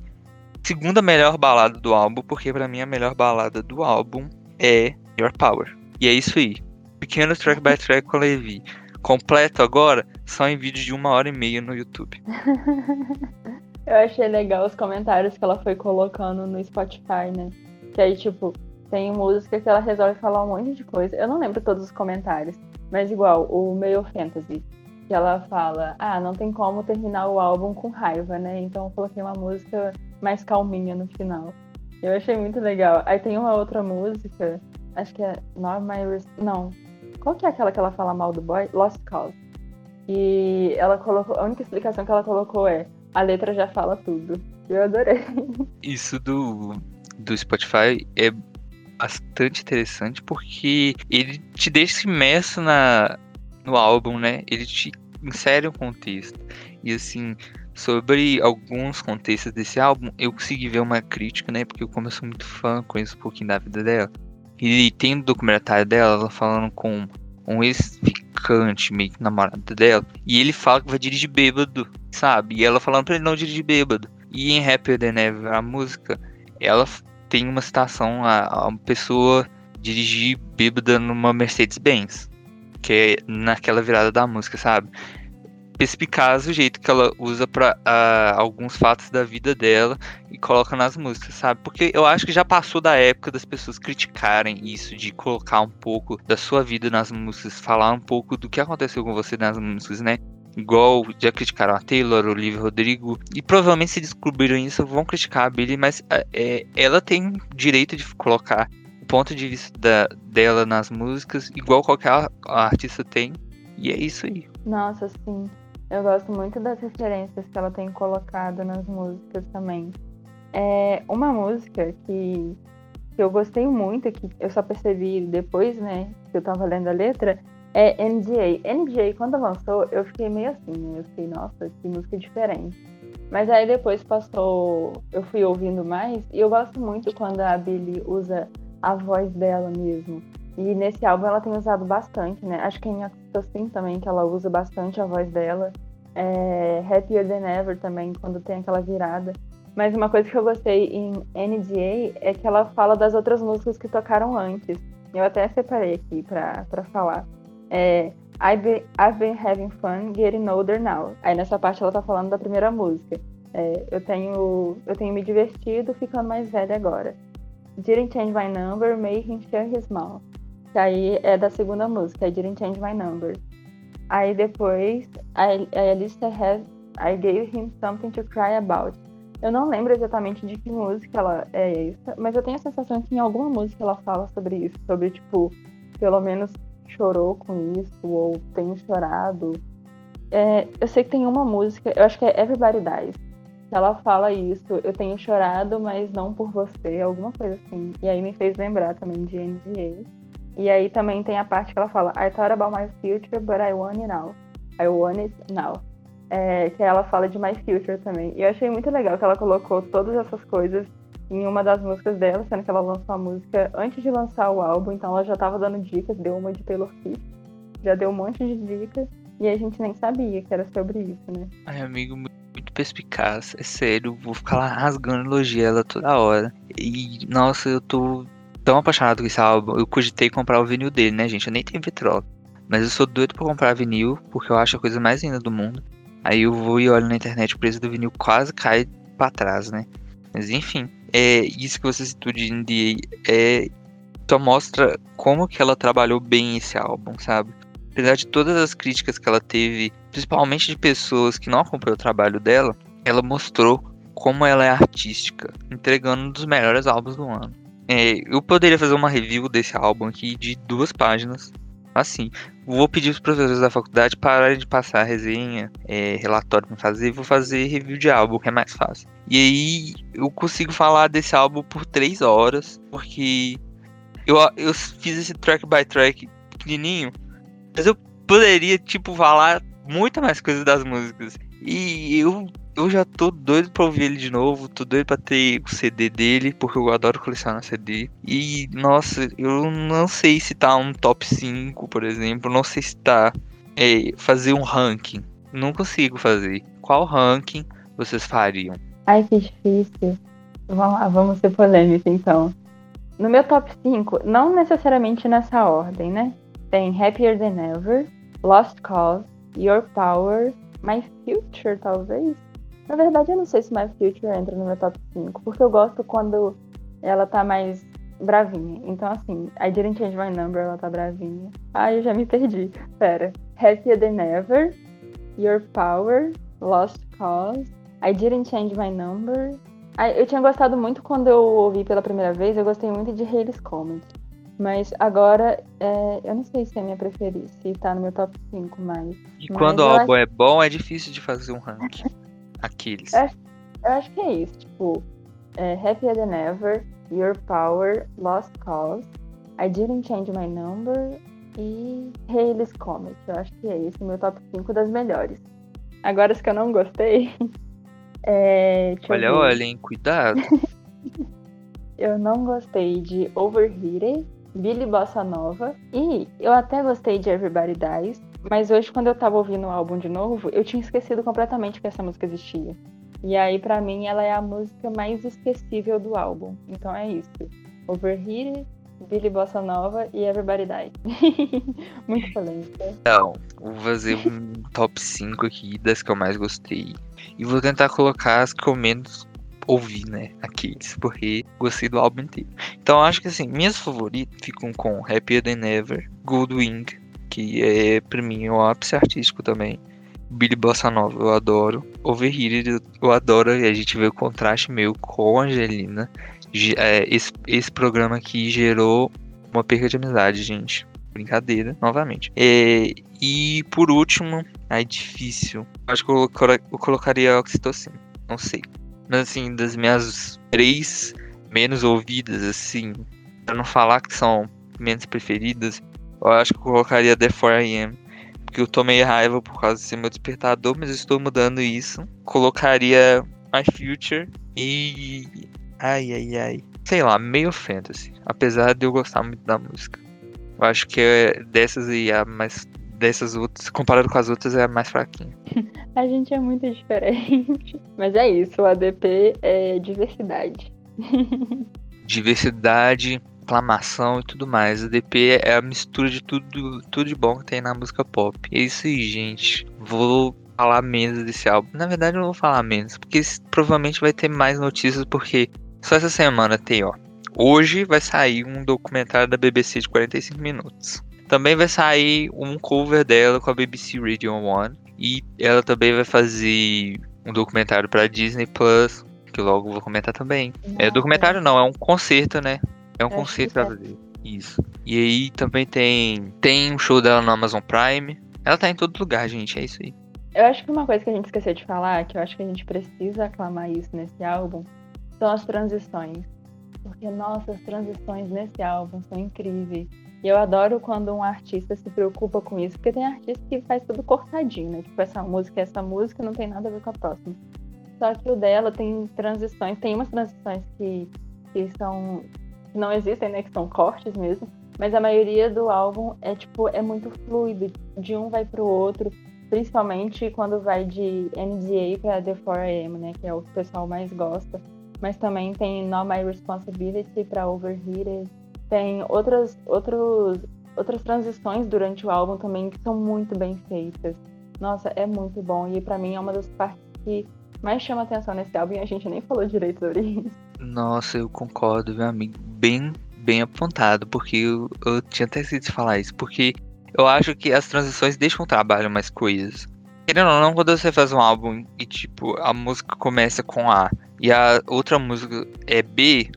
segunda melhor balada do álbum, porque para mim a melhor balada do álbum é Your Power. E é isso aí. Pequeno track by track com Levi. Completo agora, só em vídeo de uma hora e meia no YouTube. (laughs) Eu achei legal os comentários que ela foi colocando no Spotify, né? Que aí, tipo, tem música que ela resolve falar um monte de coisa. Eu não lembro todos os comentários, mas igual, o Meio Fantasy, que ela fala, ah, não tem como terminar o álbum com raiva, né? Então eu coloquei uma música mais calminha no final. Eu achei muito legal. Aí tem uma outra música, acho que é Not My Res Não. Qual que é aquela que ela fala mal do boy? Lost Cause. E ela colocou. A única explicação que ela colocou é a letra já fala tudo. Eu adorei. (laughs) Isso do, do Spotify é bastante interessante porque ele te deixa imerso na, no álbum, né? Ele te insere um contexto. E assim, sobre alguns contextos desse álbum, eu consegui ver uma crítica, né? Porque eu, como eu sou muito fã, conheço um pouquinho da vida dela. E tem um documentário dela, ela falando com um ex-ficante, meio que namorado dela. E ele fala que vai dirigir bêbado, sabe? E ela falando pra ele não dirigir bêbado. E em Happier Than Ever, a música, ela tem uma citação a, a uma pessoa dirigir bêbada numa Mercedes-Benz. Que é naquela virada da música, sabe? Perspicaz o jeito que ela usa para uh, alguns fatos da vida dela e coloca nas músicas, sabe? Porque eu acho que já passou da época das pessoas criticarem isso, de colocar um pouco da sua vida nas músicas, falar um pouco do que aconteceu com você nas músicas, né? igual já criticaram a Taylor, o Olivia Rodrigo, e provavelmente se descobriram isso vão criticar a Billie, mas é, ela tem direito de colocar o ponto de vista da, dela nas músicas, igual qualquer artista tem, e é isso aí. Nossa, sim. Eu gosto muito das referências que ela tem colocado nas músicas também. É uma música que, que eu gostei muito, que eu só percebi depois, né, que eu tava lendo a letra, é NDA. NDA, quando lançou, eu fiquei meio assim, né? Eu fiquei, nossa, que música diferente. Mas aí depois passou, eu fui ouvindo mais, e eu gosto muito quando a Billie usa a voz dela mesmo. E nesse álbum ela tem usado bastante, né? Acho que em Octosin também, que ela usa bastante a voz dela. É, Happier Than Ever também, quando tem aquela virada. Mas uma coisa que eu gostei em NDA é que ela fala das outras músicas que tocaram antes. Eu até separei aqui pra falar. É, I've been, I've been having fun getting older now. Aí nessa parte ela tá falando da primeira música. É, eu tenho eu tenho me divertido ficando mais velha agora. Didn't change my number, him share his mouth. Que aí é da segunda música, I didn't change my number. Aí depois, I, least I, have, I gave him something to cry about. Eu não lembro exatamente de que música ela é essa, mas eu tenho a sensação que em alguma música ela fala sobre isso, sobre tipo, pelo menos chorou com isso ou tenho chorado. É, eu sei que tem uma música, eu acho que é Everybody Dies, que ela fala isso, eu tenho chorado, mas não por você, alguma coisa assim. E aí me fez lembrar também de NDA. E aí também tem a parte que ela fala, I thought about my future, but I want it now. I want it now. É, que ela fala de My Future também. E eu achei muito legal que ela colocou todas essas coisas em uma das músicas dela, sendo que ela lançou a música antes de lançar o álbum, então ela já estava dando dicas, deu uma de Taylor Swift, já deu um monte de dicas, e a gente nem sabia que era sobre isso, né? Ai, amigo, muito perspicaz, é sério, vou ficar lá rasgando elogio ela toda hora. E, nossa, eu tô tão apaixonado com esse álbum, eu cogitei comprar o vinil dele, né, gente? Eu nem tenho vitrola. Mas eu sou doido pra comprar vinil, porque eu acho a coisa mais linda do mundo. Aí eu vou e olho na internet, o preço do vinil quase cai pra trás, né? Mas enfim, é isso que você citou de NDA é só mostra como que ela trabalhou bem esse álbum, sabe? Apesar de todas as críticas que ela teve, principalmente de pessoas que não acompanham o trabalho dela, ela mostrou como ela é artística, entregando um dos melhores álbuns do ano. É, eu poderia fazer uma review desse álbum aqui de duas páginas, assim. Vou pedir os professores da faculdade pararem de passar resenha, é, relatório pra fazer, vou fazer review de álbum, que é mais fácil. E aí eu consigo falar desse álbum por três horas, porque eu, eu fiz esse track by track pequenininho, mas eu poderia, tipo, falar muita mais coisa das músicas. E eu eu já tô doido pra ouvir ele de novo, tô doido pra ter o CD dele, porque eu adoro colecionar CD. E, nossa, eu não sei se tá um top 5, por exemplo, não sei se tá é, fazer um ranking. Não consigo fazer. Qual ranking vocês fariam? Ai, que difícil. Vamos lá, vamos ser polêmica então. No meu top 5, não necessariamente nessa ordem, né? Tem Happier Than Ever, Lost Cause, Your Power, My Future, talvez. Na verdade, eu não sei se My Future entra no meu top 5, porque eu gosto quando ela tá mais bravinha. Então, assim, I Didn't Change My Number, ela tá bravinha. Ah, eu já me perdi. Pera. Happier Than Ever, Your Power, Lost Cause, I Didn't Change My Number. Ah, eu tinha gostado muito quando eu ouvi pela primeira vez, eu gostei muito de Hales Comet. Mas agora, é, eu não sei se é minha preferida, se tá no meu top 5, mas. E mas quando o acho- é bom, é difícil de fazer um ranking. (laughs) Aqueles. É. Eu acho que é isso, tipo, é, Happier Than Ever, Your Power, Lost Cause, I Didn't Change My Number e Hales Comet. Eu acho que é esse meu top 5 das melhores. Agora, as que eu não gostei. (laughs) É, eu Olha, olha, hein? Cuidado. (laughs) Eu não gostei de Overheated, Billy Bossa Nova e eu até gostei de Everybody Dies, mas hoje quando eu tava ouvindo o álbum de novo, eu tinha esquecido completamente que essa música existia. E aí pra mim ela é a música mais esquecível do álbum. Então é isso. Overheated, Billy Bossa Nova e Everybody Dies. (laughs) Muito polêmica. Então, vou fazer um top 5 aqui das que eu mais gostei. E vou tentar colocar as que eu menos ouvi, né? Aqueles, porque gostei do álbum inteiro. Então, acho que assim, minhas favoritas ficam com Happier Than Ever, Goldwing, que é pra mim o ápice artístico também. Billy Bossa Nova, eu adoro. Overheated, eu adoro. E a gente vê o contraste meu com a Angelina. Ge- é, esse, esse programa aqui gerou uma perca de amizade, gente. Brincadeira, novamente. É, e por último, ai, difícil. Acho que eu, eu colocaria Oxitocina. Não sei. Mas assim, das minhas três menos ouvidas, assim, pra não falar que são menos preferidas, eu acho que eu colocaria The 4AM. Porque eu tomei raiva por causa de ser meu despertador, mas eu estou mudando isso. Colocaria My Future e. Ai, ai, ai. Sei lá, meio fantasy. Apesar de eu gostar muito da música. Eu acho que é dessas aí a mais. Dessas outras, comparado com as outras, é a mais fraquinha. (laughs) A gente é muito diferente. Mas é isso, o ADP é diversidade. (laughs) Diversidade, aclamação e tudo mais. A DP é a mistura de tudo, tudo de bom que tem na música pop. É isso aí, gente. Vou falar menos desse álbum. Na verdade, eu não vou falar menos, porque provavelmente vai ter mais notícias, porque só essa semana tem, ó. Hoje vai sair um documentário da BBC de 45 minutos. Também vai sair um cover dela com a BBC Radio One. E ela também vai fazer um documentário pra Disney Plus, que logo vou comentar também. É documentário não, é um concerto, né? É um que pra é. fazer. Isso. E aí também tem tem um show dela no Amazon Prime. Ela tá em todo lugar, gente, é isso aí. Eu acho que uma coisa que a gente esqueceu de falar, que eu acho que a gente precisa aclamar isso nesse álbum, são as transições. Porque, nossa, as transições nesse álbum são incríveis. E eu adoro quando um artista se preocupa com isso, porque tem artista que faz tudo cortadinho, né? Tipo, essa música e essa música não tem nada a ver com a próxima. Só que o dela tem transições, tem umas transições que, que são. Que não existem, né? Que são cortes mesmo. Mas a maioria do álbum é tipo, é muito fluido. De um vai pro outro. Principalmente quando vai de NDA pra The 4AM, né? Que é o que o pessoal mais gosta. Mas também tem Not My Responsibility pra Overheated. Tem outras, outros, outras transições durante o álbum também que são muito bem feitas. Nossa, é muito bom. E pra mim é uma das partes que mais chama atenção nesse álbum e a gente nem falou direito sobre isso. Nossa, eu concordo, meu amigo. Bem, bem apontado, porque eu, eu tinha até esquecido de falar isso, porque eu acho que as transições deixam o trabalho mais coisas. Querendo ou não, quando você faz um álbum e, tipo, a música começa com A e a outra música é B,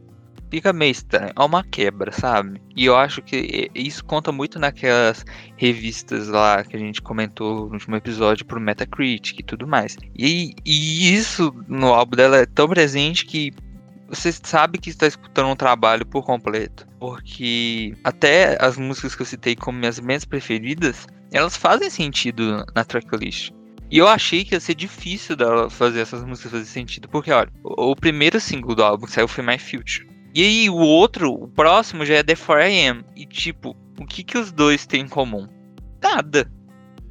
fica meio estranho. É uma quebra, sabe? E eu acho que isso conta muito naquelas revistas lá que a gente comentou no último episódio pro Metacritic e tudo mais. E, e isso no álbum dela é tão presente que você sabe que está escutando um trabalho por completo. Porque até as músicas que eu citei como minhas menos preferidas, elas fazem sentido na tracklist. E eu achei que ia ser difícil dela fazer essas músicas fazer sentido. Porque, olha, o, primeiro single do álbum que saiu foi My Future. E aí o outro, o próximo já é The 4AM. E tipo, o que que os dois têm em comum? Nada.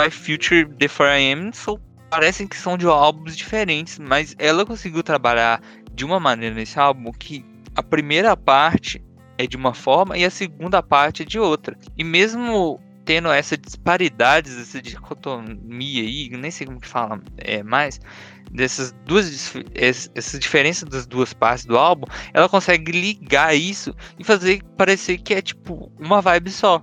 My Future The 4AM são, parecem que são de álbuns diferentes, mas ela conseguiu trabalhar de uma maneira nesse álbum que a primeira parte é de uma forma e a segunda parte é de outra. E mesmo tendo essa disparidade, essa dicotomia aí, nem sei como que fala é, mais, dessas duas essa diferença das duas partes do álbum, ela consegue ligar isso e fazer parecer que é tipo uma vibe só.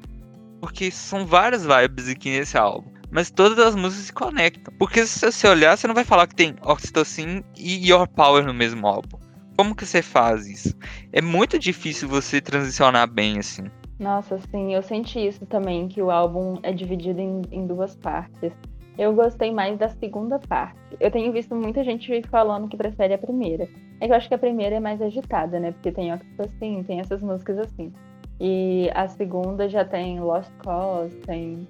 Porque são várias vibes aqui nesse álbum. Mas todas as músicas se conectam. Porque se você olhar, você não vai falar que tem Oxytocin e Your Power no mesmo álbum. Como que você faz isso? É muito difícil você transicionar bem assim. Nossa, sim, eu senti isso também, que o álbum é dividido em, em duas partes. Eu gostei mais da segunda parte. Eu tenho visto muita gente falando que prefere a primeira. É que eu acho que a primeira é mais agitada, né? Porque tem assim, tem essas músicas assim. E a segunda já tem Lost Cause, tem.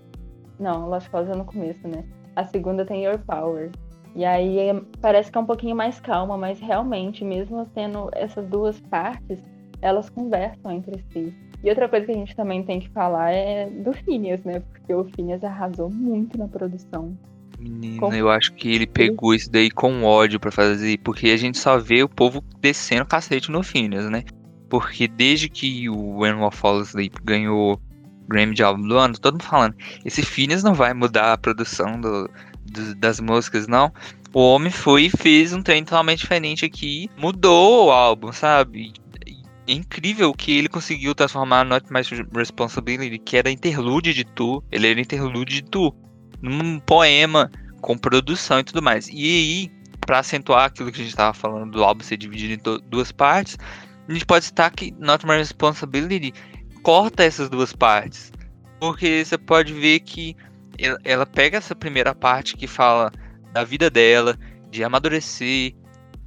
Não, Lost Cause é no começo, né? A segunda tem Your Power. E aí parece que é um pouquinho mais calma, mas realmente, mesmo tendo essas duas partes, elas conversam entre si. E outra coisa que a gente também tem que falar é do Phineas, né? Porque o Phineas arrasou muito na produção. Menina, Como... eu acho que ele pegou isso daí com ódio para fazer, porque a gente só vê o povo descendo cacete no Phineas, né? Porque desde que o When Wolf Fall Asleep ganhou Grammy de álbum do ano, todo mundo falando, esse Phineas não vai mudar a produção do, do, das músicas, não. O homem foi e fez um trem totalmente diferente aqui, mudou o álbum, sabe? É incrível que ele conseguiu transformar Not My Responsibility, que era interlude de tu, ele era interlude de tu, num poema com produção e tudo mais. E aí, para acentuar aquilo que a gente estava falando do álbum ser dividido em duas partes, a gente pode citar que Not My Responsibility corta essas duas partes. Porque você pode ver que ela pega essa primeira parte que fala da vida dela, de amadurecer,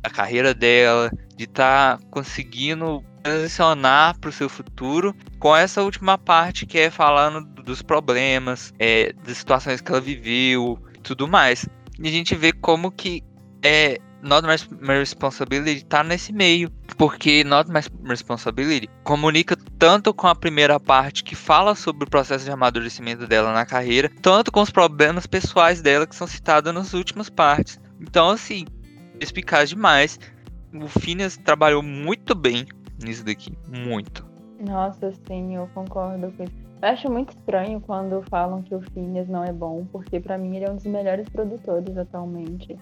da carreira dela, de estar tá conseguindo transicionar para o seu futuro com essa última parte que é falando dos problemas, é, das situações que ela viveu, tudo mais. E a gente vê como que é Not My Responsibility tá nesse meio, porque Not My Responsibility comunica tanto com a primeira parte que fala sobre o processo de amadurecimento dela na carreira, tanto com os problemas pessoais dela que são citados nas últimas partes. Então, assim, eficaz demais. O Phineas trabalhou muito bem nisso daqui, muito. Nossa, sim, eu concordo com isso. Eu acho muito estranho quando falam que o Phineas não é bom, porque para mim ele é um dos melhores produtores atualmente.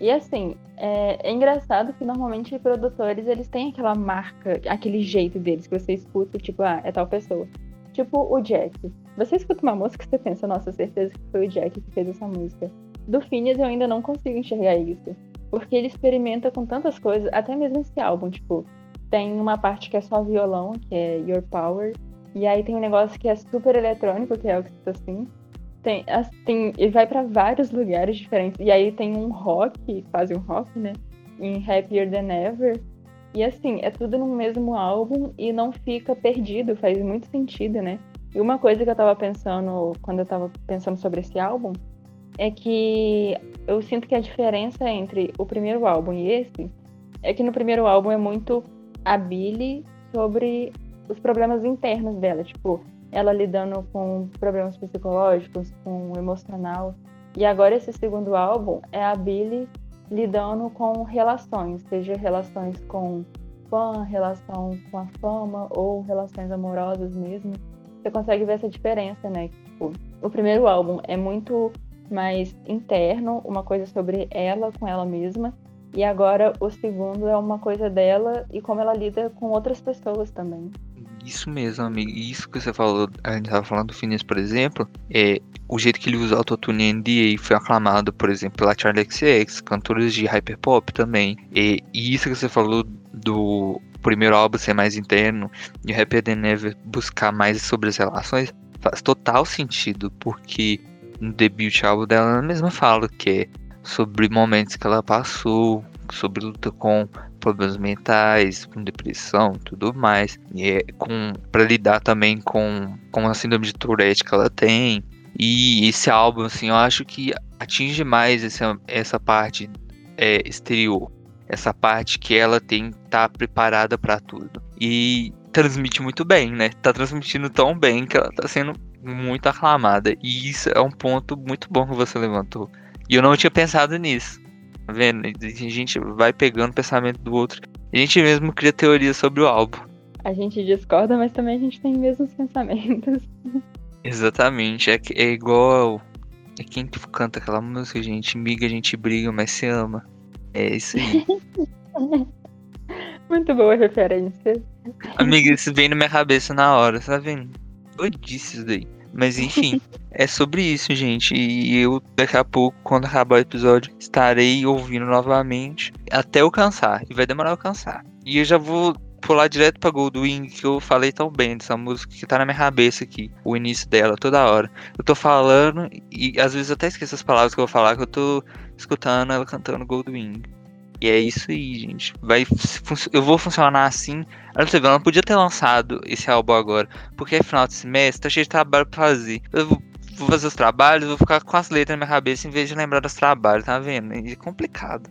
E assim, é, é, engraçado que normalmente produtores eles têm aquela marca, aquele jeito deles que você escuta, tipo, ah, é tal pessoa. Tipo o Jack. Você escuta uma música e você pensa, nossa, certeza que foi o Jack que fez essa música. Do Phineas eu ainda não consigo enxergar isso. Porque ele experimenta com tantas coisas, até mesmo esse álbum, tipo, tem uma parte que é só violão, que é Your Power. E aí tem um negócio que é super eletrônico, que é o que você assim tem, ele vai para vários lugares diferentes. E aí tem um rock, quase um rock, né? Em Happier Than Ever. E assim, é tudo no mesmo álbum e não fica perdido, faz muito sentido, né? E uma coisa que eu tava pensando quando eu tava pensando sobre esse álbum é que eu sinto que a diferença entre o primeiro álbum e esse é que no primeiro álbum é muito a Billy sobre os problemas internos dela, tipo, ela lidando com problemas psicológicos, com emocional. E agora esse segundo álbum é a Billy lidando com relações, seja relações com fã, relação com a fama ou relações amorosas mesmo. Você consegue ver essa diferença, né? Tipo, o primeiro álbum é muito mais interno, uma coisa sobre ela com ela mesma, e agora o segundo é uma coisa dela e como ela lida com outras pessoas também. Isso mesmo, amigo. Isso que você falou, a gente tava falando do Phineas, por exemplo, é o jeito que ele usa autotune NDA foi aclamado, por exemplo, pela Charlie XX, cantores de hyperpop também. E, e isso que você falou do primeiro álbum ser mais interno e o Happier Than Never buscar mais sobre as relações faz total sentido, porque no debut álbum dela ela mesma fala que é sobre momentos que ela passou, sobre luta com problemas mentais, com depressão, tudo mais, e é com para lidar também com com a síndrome de Tourette que ela tem. E esse álbum, assim, eu acho que atinge mais essa, essa parte é, exterior, essa parte que ela tem que tá preparada para tudo. E transmite muito bem, né? Tá transmitindo tão bem que ela tá sendo muito aclamada. E isso é um ponto muito bom que você levantou. E eu não tinha pensado nisso. Tá vendo? A gente vai pegando o pensamento do outro A gente mesmo cria teorias sobre o álbum. A gente discorda, mas também a gente tem mesmos pensamentos. Exatamente. É, é igual. É quem que canta aquela música, gente. Miga, a gente briga, mas se ama. É isso aí. (laughs) Muito boa referência. Amiga, isso vem na minha cabeça na hora, tá vendo? Doidice isso daí. Mas enfim, é sobre isso, gente. E eu, daqui a pouco, quando acabar o episódio, estarei ouvindo novamente até eu cansar. E vai demorar eu cansar. E eu já vou pular direto pra Goldwing, que eu falei tão bem dessa música que tá na minha cabeça aqui, o início dela, toda hora. Eu tô falando e às vezes eu até esqueço as palavras que eu vou falar, que eu tô escutando ela cantando Goldwing. E é isso aí, gente. Vai, eu vou funcionar assim. Você vê, ela não podia ter lançado esse álbum agora. Porque é final de semestre, tá cheio de trabalho pra fazer. Eu vou, vou fazer os trabalhos, vou ficar com as letras na minha cabeça em vez de lembrar dos trabalhos, tá vendo? É complicado.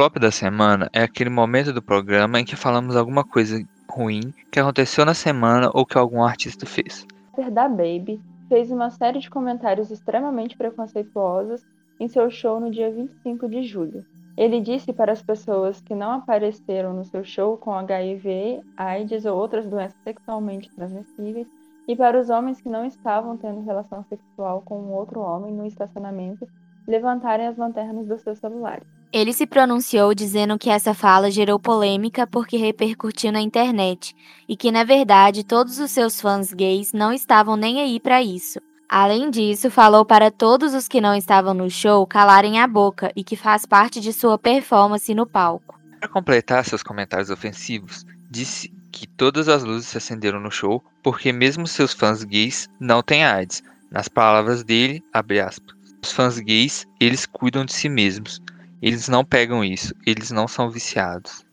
Flop da semana é aquele momento do programa em que falamos alguma coisa ruim que aconteceu na semana ou que algum artista fez. Da Baby fez uma série de comentários extremamente preconceituosos em seu show no dia 25 de julho. Ele disse para as pessoas que não apareceram no seu show com HIV, AIDS ou outras doenças sexualmente transmissíveis e para os homens que não estavam tendo relação sexual com um outro homem no estacionamento levantarem as lanternas dos seus celulares. Ele se pronunciou dizendo que essa fala gerou polêmica porque repercutiu na internet e que, na verdade, todos os seus fãs gays não estavam nem aí para isso. Além disso, falou para todos os que não estavam no show calarem a boca e que faz parte de sua performance no palco. Para completar seus comentários ofensivos, disse que todas as luzes se acenderam no show porque mesmo seus fãs gays não têm AIDS. Nas palavras dele, abre aspas, os fãs gays, eles cuidam de si mesmos eles não pegam isso, eles não são viciados.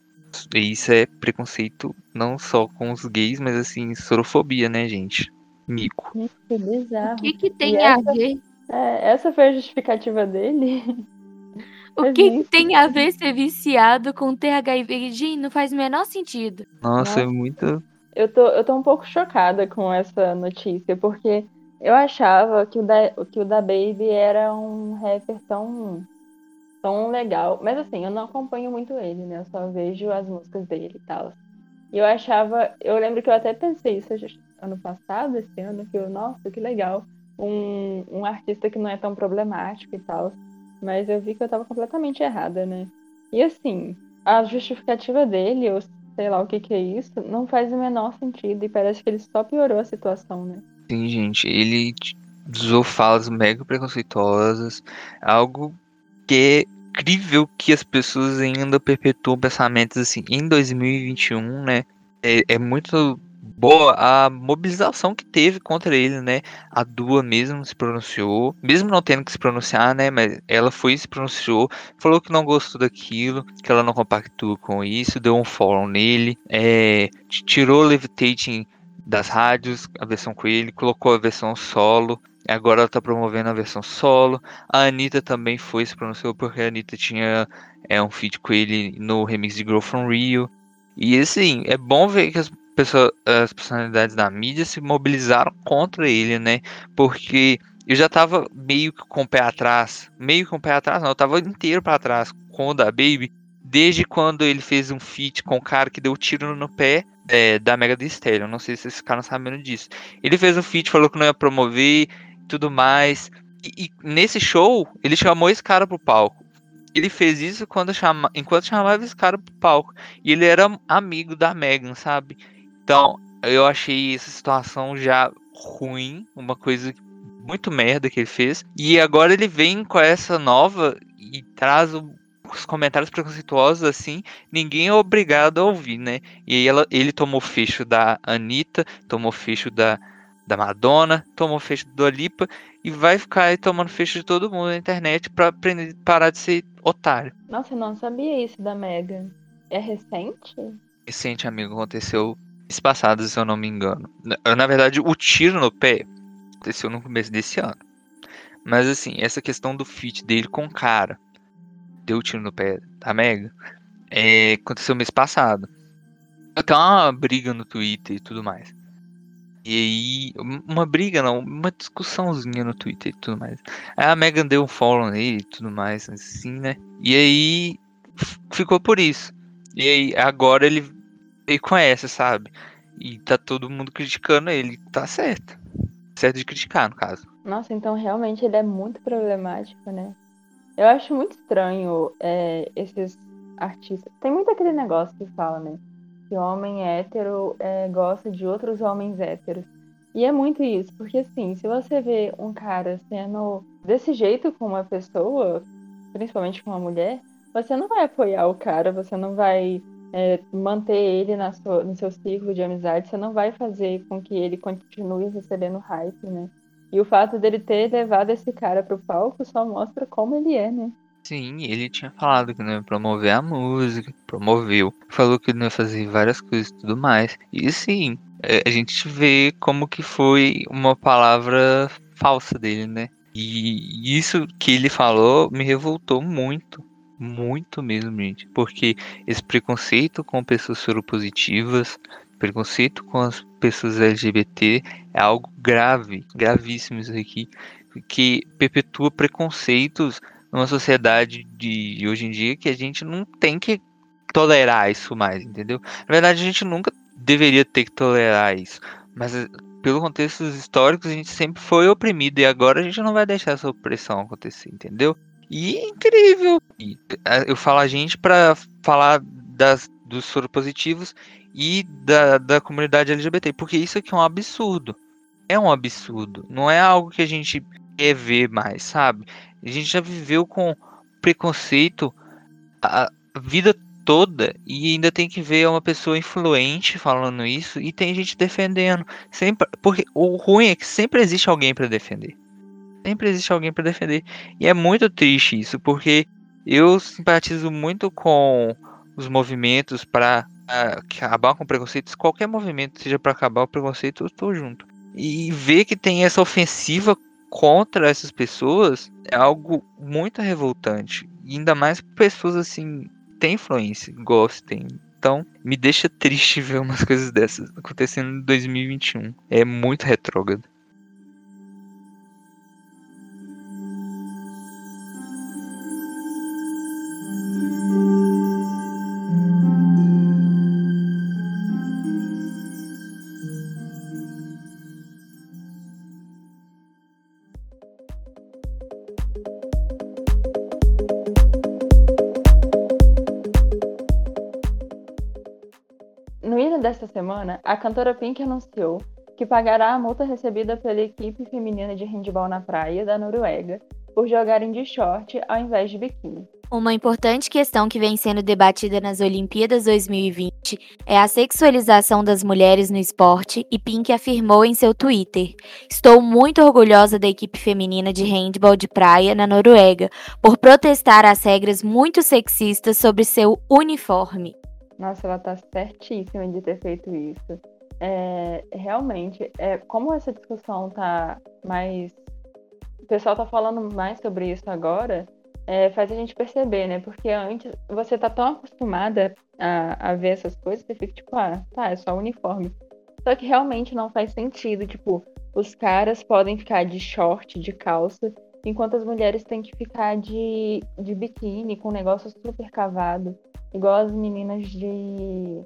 E isso é preconceito não só com os gays, mas assim, sorofobia, né, gente? Mico. Que bizarro. O que, que tem e a essa, ver? É, essa foi a justificativa dele. O (laughs) que, que, tem a ver ser viciado com ter HIV? Gente, não faz o menor sentido. Nossa, Nossa, é muito. Eu tô, eu tô um pouco chocada com essa notícia, porque eu achava que o da, que o da Baby era um rapper tão tão legal. Mas assim, eu não acompanho muito ele, né? Eu só vejo as músicas dele e tal. E eu achava. Eu lembro que eu até pensei isso ano passado, esse ano, que eu, nossa, que legal. Um, um artista que não é tão problemático e tal. Mas eu vi que eu tava completamente errada, né? E assim, a justificativa dele, ou sei lá o que que é isso, não faz o menor sentido. E parece que ele só piorou a situação, né? Sim, gente. Ele usou falas mega preconceituosas. Algo que incrível que as pessoas ainda perpetuam pensamentos assim. Em 2021, né? É, é muito boa a mobilização que teve contra ele, né? A Dua mesmo se pronunciou, mesmo não tendo que se pronunciar, né? Mas ela foi e se pronunciou, falou que não gostou daquilo, que ela não compactua com isso, deu um follow nele, é, tirou Levitating das rádios, a versão com ele, colocou a versão solo, Agora ela tá promovendo a versão solo. A Anitta também foi, se pronunciou porque a Anitta tinha é, um feat com ele no remix de Grow From Rio. E assim, é bom ver que as, pessoas, as personalidades da mídia se mobilizaram contra ele, né? Porque eu já tava meio que com o pé atrás. Meio com o pé atrás, não, eu tava inteiro para trás com o da Baby. Desde quando ele fez um feat com o cara que deu tiro no pé é, da Mega Stereo. Não sei se vocês ficaram sabendo disso. Ele fez um feat, falou que não ia promover tudo mais. E, e, nesse show, ele chamou esse cara pro palco. Ele fez isso quando chama, enquanto chamava esse cara pro palco. E ele era amigo da Megan, sabe? Então, eu achei essa situação já ruim, uma coisa muito merda que ele fez. E agora ele vem com essa nova e traz o, os comentários preconceituosos assim, ninguém é obrigado a ouvir, né? E ela, ele tomou fecho da Anitta, tomou fecho da da Madonna, tomou fecho do Alipa e vai ficar aí tomando fecho de todo mundo na internet pra aprender, parar de ser otário. Nossa, eu não sabia isso da Megan. É recente? Recente, amigo, aconteceu mês passado, se eu não me engano. Na, na verdade, o tiro no pé aconteceu no começo desse ano. Mas assim, essa questão do fit dele com o cara, deu tiro no pé da Mega, é, aconteceu mês passado. Até uma briga no Twitter e tudo mais. E aí, uma briga não, uma discussãozinha no Twitter e tudo mais. A Megan deu um follow nele e tudo mais, assim, né? E aí, ficou por isso. E aí, agora ele, ele conhece, sabe? E tá todo mundo criticando ele. Tá certo. Certo de criticar, no caso. Nossa, então realmente ele é muito problemático, né? Eu acho muito estranho é, esses artistas. Tem muito aquele negócio que fala, né? Que homem hétero é, gosta de outros homens héteros. E é muito isso, porque assim, se você vê um cara sendo desse jeito com uma pessoa, principalmente com uma mulher, você não vai apoiar o cara, você não vai é, manter ele na sua, no seu ciclo de amizade, você não vai fazer com que ele continue recebendo hype, né? E o fato dele ter levado esse cara pro palco só mostra como ele é, né? Sim, ele tinha falado que não ia promover a música, promoveu. Falou que não ia fazer várias coisas e tudo mais. E sim, é, a gente vê como que foi uma palavra falsa dele, né? E isso que ele falou me revoltou muito. Muito mesmo, gente. Porque esse preconceito com pessoas soropositivas, preconceito com as pessoas LGBT é algo grave, gravíssimo isso aqui. Que perpetua preconceitos numa sociedade de hoje em dia que a gente não tem que tolerar isso mais, entendeu? Na verdade, a gente nunca deveria ter que tolerar isso, mas eh, pelo contexto históricos a gente sempre foi oprimido e agora a gente não vai deixar essa opressão acontecer, entendeu? E é incrível. E, eu falo a gente para falar das, dos soropositivos e da, da comunidade LGBT, porque isso aqui é um absurdo. É um absurdo. Não é algo que a gente quer ver mais, sabe? A gente já viveu com preconceito a vida toda e ainda tem que ver uma pessoa influente falando isso e tem gente defendendo. Sempre, porque o ruim é que sempre existe alguém para defender. Sempre existe alguém para defender. E é muito triste isso, porque eu simpatizo muito com os movimentos para acabar com preconceitos. Qualquer movimento seja para acabar o preconceito, eu estou junto. E ver que tem essa ofensiva contra essas pessoas é algo muito revoltante. ainda mais pessoas assim, têm influência, gostem. Então, me deixa triste (laughs) ver umas coisas dessas acontecendo em 2021. É muito retrógrado. A cantora Pink anunciou que pagará a multa recebida pela equipe feminina de handball na praia da Noruega por jogarem de short ao invés de biquíni. Uma importante questão que vem sendo debatida nas Olimpíadas 2020 é a sexualização das mulheres no esporte e Pink afirmou em seu Twitter: Estou muito orgulhosa da equipe feminina de handball de praia na Noruega por protestar as regras muito sexistas sobre seu uniforme. Nossa, ela tá certíssima de ter feito isso. É, realmente, é, como essa discussão tá mais. O pessoal tá falando mais sobre isso agora, é, faz a gente perceber, né? Porque antes você tá tão acostumada a, a ver essas coisas, você fica tipo, ah, tá, é só uniforme. Só que realmente não faz sentido. Tipo, os caras podem ficar de short, de calça, enquanto as mulheres têm que ficar de, de biquíni, com um negócio super cavado igual as meninas de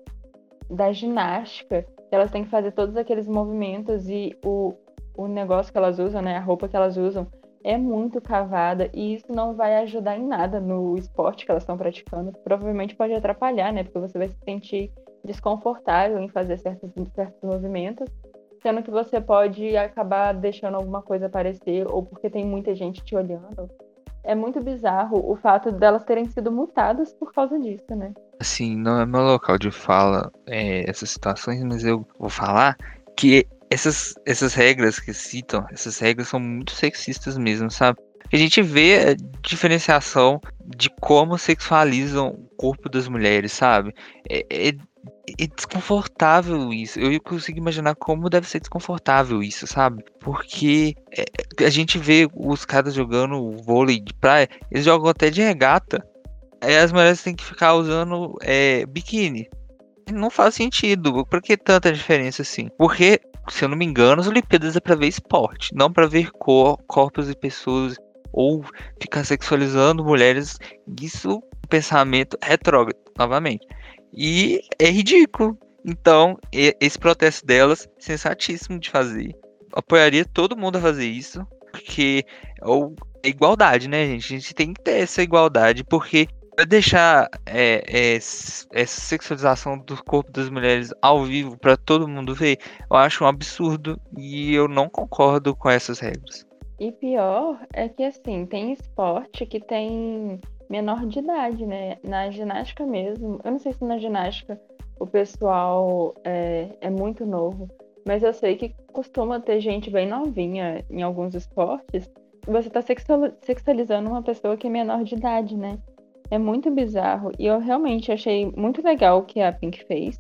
da ginástica, elas têm que fazer todos aqueles movimentos e o, o negócio que elas usam, né, a roupa que elas usam é muito cavada e isso não vai ajudar em nada no esporte que elas estão praticando. Provavelmente pode atrapalhar, né, porque você vai se sentir desconfortável em fazer certos, certos movimentos, sendo que você pode acabar deixando alguma coisa aparecer ou porque tem muita gente te olhando é muito bizarro o fato delas terem sido multadas por causa disso, né? Assim, não é meu local de fala é, essas situações, mas eu vou falar que essas, essas regras que citam, essas regras são muito sexistas mesmo, sabe? A gente vê a diferenciação de como sexualizam o corpo das mulheres, sabe? É, é, é desconfortável isso. Eu consigo imaginar como deve ser desconfortável isso, sabe? Porque é, a gente vê os caras jogando vôlei de praia, eles jogam até de regata. Aí as mulheres têm que ficar usando é, biquíni. Não faz sentido. Por que tanta diferença assim? Porque, se eu não me engano, as Olimpíadas é pra ver esporte, não para ver cor, corpos e pessoas ou ficar sexualizando mulheres. Isso é pensamento retrógrado, novamente. E é ridículo. Então, esse protesto delas, sensatíssimo de fazer. Apoiaria todo mundo a fazer isso, porque é igualdade, né, gente? A gente tem que ter essa igualdade, porque deixar é, é, essa sexualização do corpo das mulheres ao vivo para todo mundo ver, eu acho um absurdo e eu não concordo com essas regras. E pior é que assim, tem esporte que tem menor de idade, né? Na ginástica mesmo. Eu não sei se na ginástica o pessoal é, é muito novo, mas eu sei que costuma ter gente bem novinha em alguns esportes. Você está sexualizando uma pessoa que é menor de idade, né? É muito bizarro. E eu realmente achei muito legal o que a Pink fez.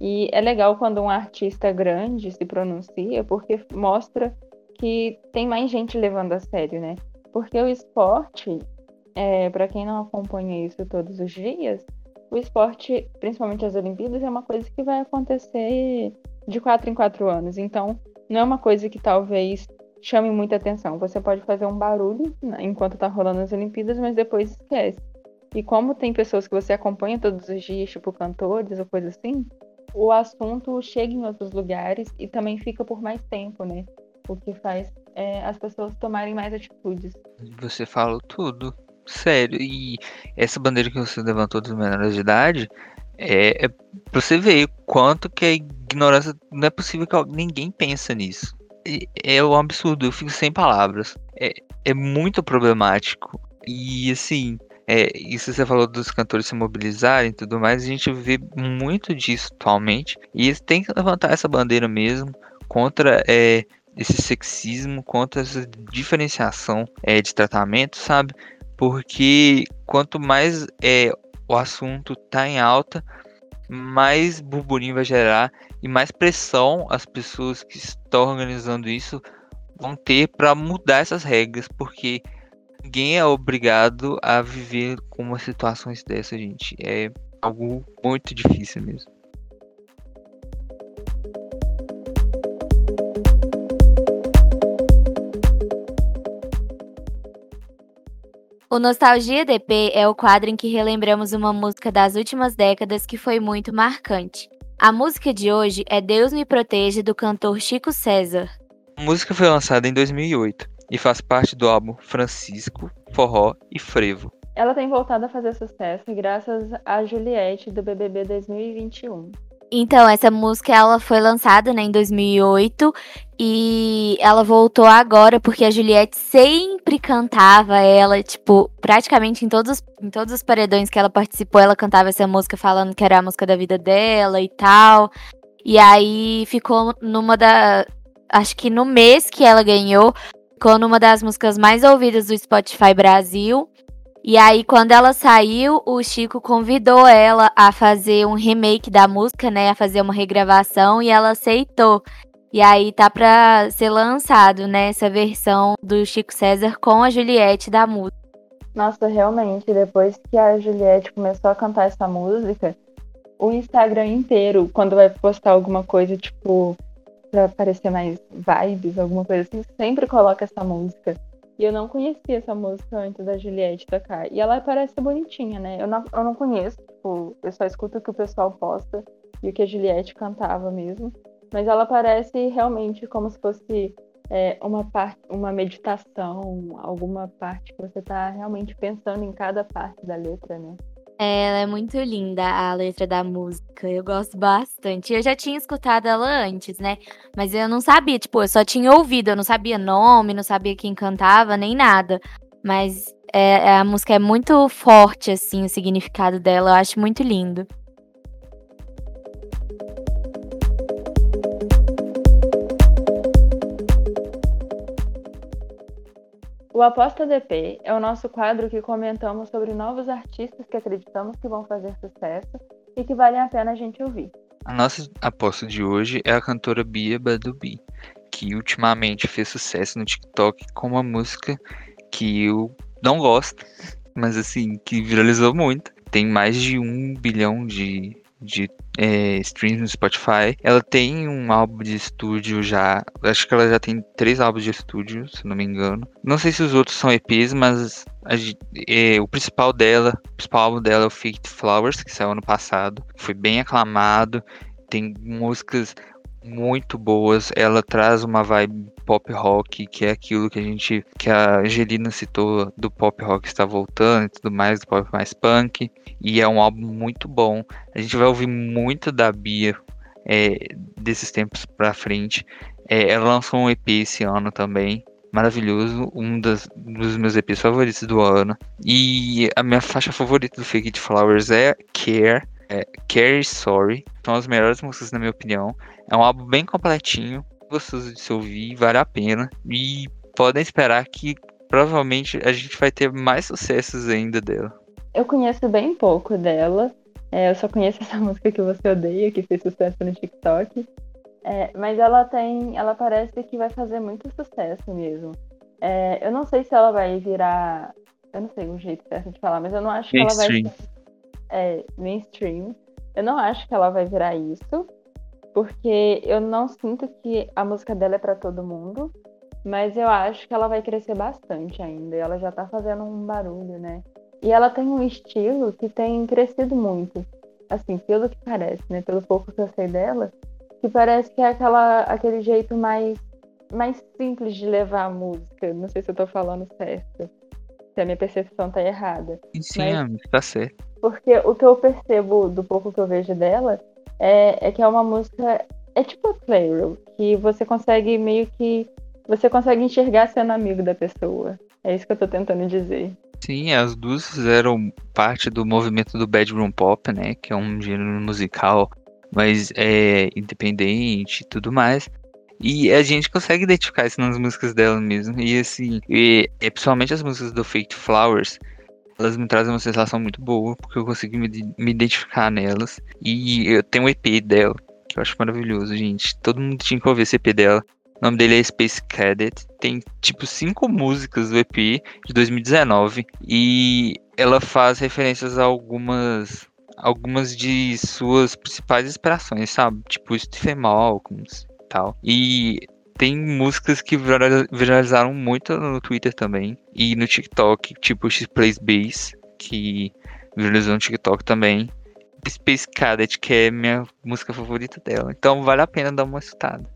E é legal quando um artista grande se pronuncia, porque mostra que tem mais gente levando a sério, né? Porque o esporte, é, para quem não acompanha isso todos os dias, o esporte, principalmente as Olimpíadas, é uma coisa que vai acontecer de quatro em quatro anos. Então, não é uma coisa que talvez chame muita atenção. Você pode fazer um barulho né, enquanto tá rolando as Olimpíadas, mas depois esquece. E como tem pessoas que você acompanha todos os dias, tipo cantores ou coisa assim, o assunto chega em outros lugares e também fica por mais tempo, né? O que faz é, as pessoas tomarem mais atitudes. Você falou tudo. Sério. E essa bandeira que você levantou dos menores de idade é, é pra você ver quanto que a ignorância. Não é possível que ninguém pensa nisso. É, é um absurdo, eu fico sem palavras. É, é muito problemático. E assim, é, isso você falou dos cantores se mobilizarem e tudo mais, a gente vê muito disso atualmente. E eles têm que levantar essa bandeira mesmo contra é, esse sexismo, contra essa diferenciação é, de tratamento, sabe? Porque quanto mais é, o assunto tá em alta, mais burburinho vai gerar e mais pressão as pessoas que estão organizando isso vão ter para mudar essas regras, porque ninguém é obrigado a viver com uma situações dessa, gente. É algo muito difícil mesmo. O Nostalgia DP é o quadro em que relembramos uma música das últimas décadas que foi muito marcante. A música de hoje é Deus Me Proteja, do cantor Chico César. A música foi lançada em 2008 e faz parte do álbum Francisco, Forró e Frevo. Ela tem voltado a fazer sucesso graças a Juliette do BBB 2021. Então, essa música ela foi lançada né, em 2008 e ela voltou agora porque a Juliette sempre cantava ela, tipo, praticamente em todos, em todos os paredões que ela participou, ela cantava essa música falando que era a música da vida dela e tal. E aí ficou numa da. Acho que no mês que ela ganhou, ficou numa das músicas mais ouvidas do Spotify Brasil. E aí, quando ela saiu, o Chico convidou ela a fazer um remake da música, né? A fazer uma regravação e ela aceitou. E aí tá pra ser lançado, né? Essa versão do Chico César com a Juliette da música. Nossa, realmente, depois que a Juliette começou a cantar essa música, o Instagram inteiro, quando vai postar alguma coisa, tipo, pra parecer mais vibes, alguma coisa assim, sempre coloca essa música. E eu não conhecia essa música antes da Juliette tocar. E ela parece bonitinha, né? Eu não, eu não conheço, tipo, eu só escuto o que o pessoal posta e o que a Juliette cantava mesmo. Mas ela parece realmente como se fosse é, uma parte, uma meditação, alguma parte que você tá realmente pensando em cada parte da letra, né? Ela é muito linda, a letra da música. Eu gosto bastante. Eu já tinha escutado ela antes, né? Mas eu não sabia, tipo, eu só tinha ouvido, eu não sabia nome, não sabia quem cantava, nem nada. Mas é, a música é muito forte, assim, o significado dela. Eu acho muito lindo. O Aposta DP é o nosso quadro que comentamos sobre novos artistas que acreditamos que vão fazer sucesso e que valem a pena a gente ouvir. A nossa aposta de hoje é a cantora Bia Badubi, que ultimamente fez sucesso no TikTok com uma música que eu não gosto, mas assim, que viralizou muito. Tem mais de um bilhão de, de é, streams no Spotify. Ela tem um álbum de estúdio já. Acho que ela já tem três álbuns de estúdio, se não me engano. Não sei se os outros são EPs, mas a, é, o principal dela, o principal álbum dela é o Fake Flowers, que saiu ano passado. Foi bem aclamado. Tem músicas muito boas. Ela traz uma vibe pop rock, que é aquilo que a gente, que a Angelina citou do pop rock está voltando e tudo mais, do pop mais punk. E é um álbum muito bom. A gente vai ouvir muito da Bia é, desses tempos pra frente. É, ela lançou um EP esse ano também. Maravilhoso, um das, dos meus EPs favoritos do ano. E a minha faixa favorita do Fake It Flowers é Care é Carrie Sorry. São as melhores músicas, na minha opinião. É um álbum bem completinho, gostoso de se ouvir, vale a pena. E podem esperar que provavelmente a gente vai ter mais sucessos ainda dela. Eu conheço bem pouco dela. É, eu só conheço (laughs) essa música que você odeia, que fez sucesso no TikTok. É, mas ela tem. Ela parece que vai fazer muito sucesso mesmo. É, eu não sei se ela vai virar. Eu não sei o jeito certo de falar, mas eu não acho que ela vai é, mainstream. Eu não acho que ela vai virar isso, porque eu não sinto que a música dela é para todo mundo, mas eu acho que ela vai crescer bastante ainda. E ela já tá fazendo um barulho, né? E ela tem um estilo que tem crescido muito. Assim, pelo que parece, né? Pelo pouco que eu sei dela, que parece que é aquela, aquele jeito mais, mais simples de levar a música. Não sei se eu tô falando certo. Se a minha percepção tá errada. Sim, mas... tá certo. Porque o que eu percebo do pouco que eu vejo dela é, é que é uma música. É tipo a Playroom, que você consegue meio que. Você consegue enxergar sendo amigo da pessoa. É isso que eu tô tentando dizer. Sim, as duas fizeram parte do movimento do bedroom pop, né? Que é um gênero musical mas é independente e tudo mais. E a gente consegue identificar isso nas músicas dela mesmo. E assim, e, e principalmente as músicas do Fake Flowers, elas me trazem uma sensação muito boa, porque eu consigo me, me identificar nelas. E eu tenho um EP dela, que eu acho maravilhoso, gente. Todo mundo tinha que ouvir esse EP dela. O nome dele é Space Cadet. Tem tipo cinco músicas do EP de 2019. E ela faz referências a algumas. Algumas de suas principais inspirações, sabe? Tipo Stephen Malcolm e tal. E tem músicas que viralizaram muito no Twitter também. E no TikTok, tipo X Plays Bass, que viralizou no TikTok também. Space Cadet, que é minha música favorita dela. Então vale a pena dar uma escutada.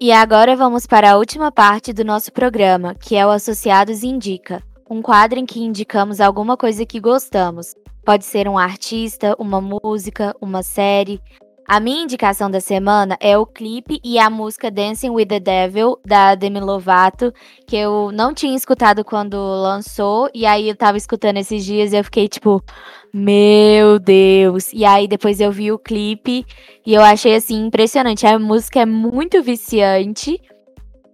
E agora vamos para a última parte do nosso programa, que é o Associados Indica um quadro em que indicamos alguma coisa que gostamos. Pode ser um artista, uma música, uma série. A minha indicação da semana é o clipe e a música Dancing with the Devil, da Demi Lovato, que eu não tinha escutado quando lançou, e aí eu tava escutando esses dias e eu fiquei tipo, meu Deus! E aí depois eu vi o clipe e eu achei assim impressionante. A música é muito viciante.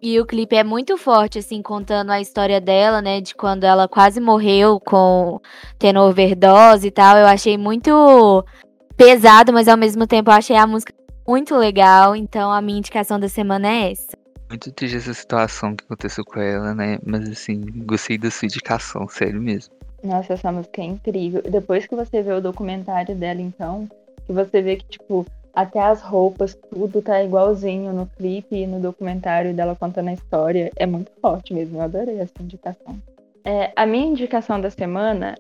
E o clipe é muito forte, assim, contando a história dela, né? De quando ela quase morreu com tendo overdose e tal. Eu achei muito pesado, mas ao mesmo tempo eu achei a música muito legal. Então a minha indicação da semana é essa. Muito triste essa situação que aconteceu com ela, né? Mas assim, gostei da sua indicação, sério mesmo. Nossa, essa música é incrível. Depois que você vê o documentário dela, então, que você vê que, tipo, até as roupas, tudo tá igualzinho no clipe e no documentário dela contando a história. É muito forte mesmo, eu adorei essa indicação. É, a minha indicação da semana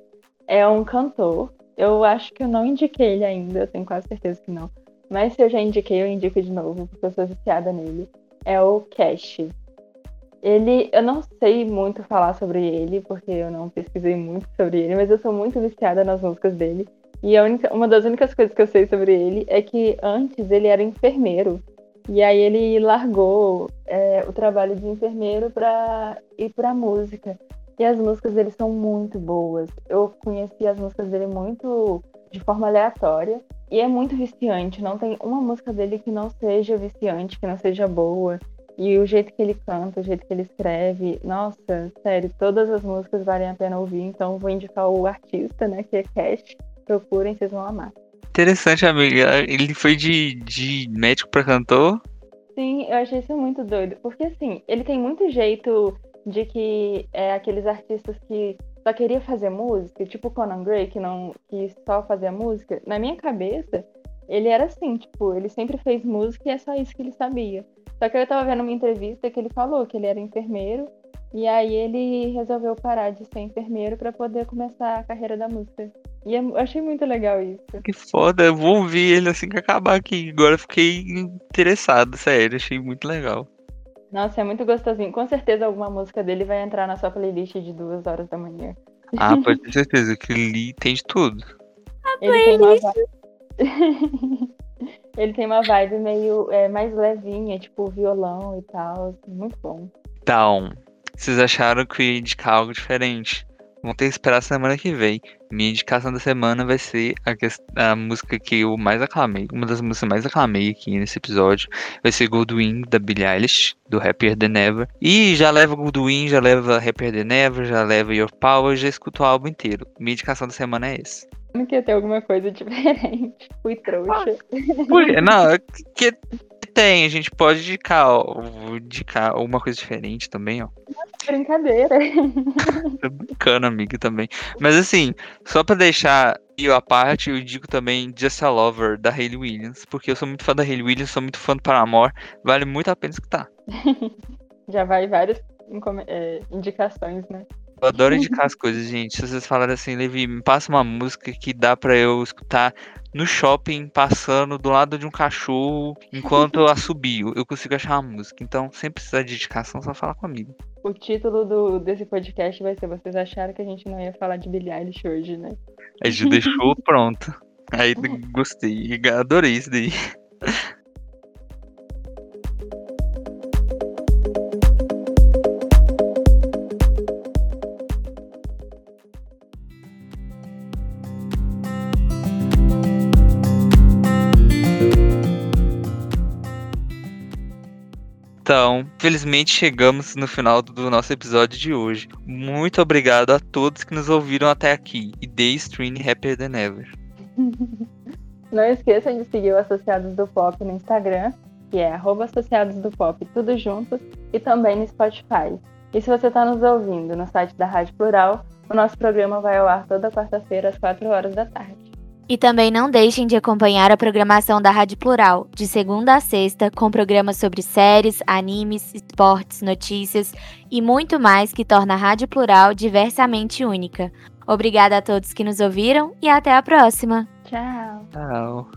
é um cantor. Eu acho que eu não indiquei ele ainda, eu tenho quase certeza que não. Mas se eu já indiquei, eu indico de novo, porque eu sou viciada nele. É o Cash. Ele, eu não sei muito falar sobre ele, porque eu não pesquisei muito sobre ele, mas eu sou muito viciada nas músicas dele. E única, uma das únicas coisas que eu sei sobre ele é que antes ele era enfermeiro. E aí ele largou é, o trabalho de enfermeiro para ir para música. E as músicas dele são muito boas. Eu conheci as músicas dele muito de forma aleatória. E é muito viciante, não tem uma música dele que não seja viciante, que não seja boa. E o jeito que ele canta, o jeito que ele escreve, nossa, sério, todas as músicas valem a pena ouvir, então vou indicar o artista, né, que é Cash. Procurem, vocês vão amar. Interessante, amiga. Ele foi de, de médico pra cantor? Sim, eu achei isso muito doido. Porque assim, ele tem muito jeito de que é aqueles artistas que só queria fazer música, tipo Conan Gray, que não que só fazia música. Na minha cabeça, ele era assim, tipo, ele sempre fez música e é só isso que ele sabia. Só que eu tava vendo uma entrevista que ele falou que ele era enfermeiro e aí ele resolveu parar de ser enfermeiro para poder começar a carreira da música. E eu achei muito legal isso. Que foda, eu vou ouvir ele assim que acabar aqui. Agora fiquei interessado, sério, achei muito legal. Nossa, é muito gostosinho. Com certeza alguma música dele vai entrar na sua playlist de duas horas da manhã. Ah, (laughs) pode ter certeza que ele tem de tudo. Ele tem uma vibe... (laughs) ele tem uma vibe meio é, mais levinha, tipo violão e tal. Muito bom. Então, vocês acharam que ia indicar algo diferente? Vão ter que esperar semana que vem. Minha indicação da semana vai ser a, a, música que eu mais aclamei. Uma das músicas mais aclamei aqui nesse episódio. Vai ser Goldwyn, da Billie Eilish, do Happier Than Ever. E já leva Goldwyn, já leva Happier Than Ever, já leva Your Power, já escuto o álbum inteiro. Minha indicação da semana é esse. Não quer ter alguma coisa diferente. Fui trouxa. Ah, não, que tem, a gente pode indicar, ó, indicar uma coisa diferente também, ó. Brincadeira. (laughs) Tô brincando, amigo, também. Mas assim, só pra deixar eu a parte, eu indico também Just a Lover, da Hayley Williams, porque eu sou muito fã da Hayley Williams, sou muito fã do Paramore, vale muito a pena escutar. (laughs) Já vai várias é, indicações, né? Eu adoro indicar as coisas, gente. Se vocês falarem assim, Levi, me passa uma música que dá pra eu escutar no shopping, passando do lado de um cachorro, enquanto eu assobio, eu consigo achar uma música. Então, sem precisar de indicação, só fala comigo. O título do, desse podcast vai ser Vocês acharam que a gente não ia falar de Billie Eilish hoje, né? A gente deixou pronto. Aí (laughs) gostei, adorei isso daí. Então, felizmente chegamos no final do nosso episódio de hoje. Muito obrigado a todos que nos ouviram até aqui e dê stream happier than ever. (laughs) Não esqueçam de seguir o Associados do Pop no Instagram, que é Associados do Pop, tudo junto, e também no Spotify. E se você está nos ouvindo no site da Rádio Plural, o nosso programa vai ao ar toda quarta-feira às 4 horas da tarde. E também não deixem de acompanhar a programação da Rádio Plural, de segunda a sexta, com programas sobre séries, animes, esportes, notícias e muito mais que torna a Rádio Plural diversamente única. Obrigada a todos que nos ouviram e até a próxima. Tchau. Tchau.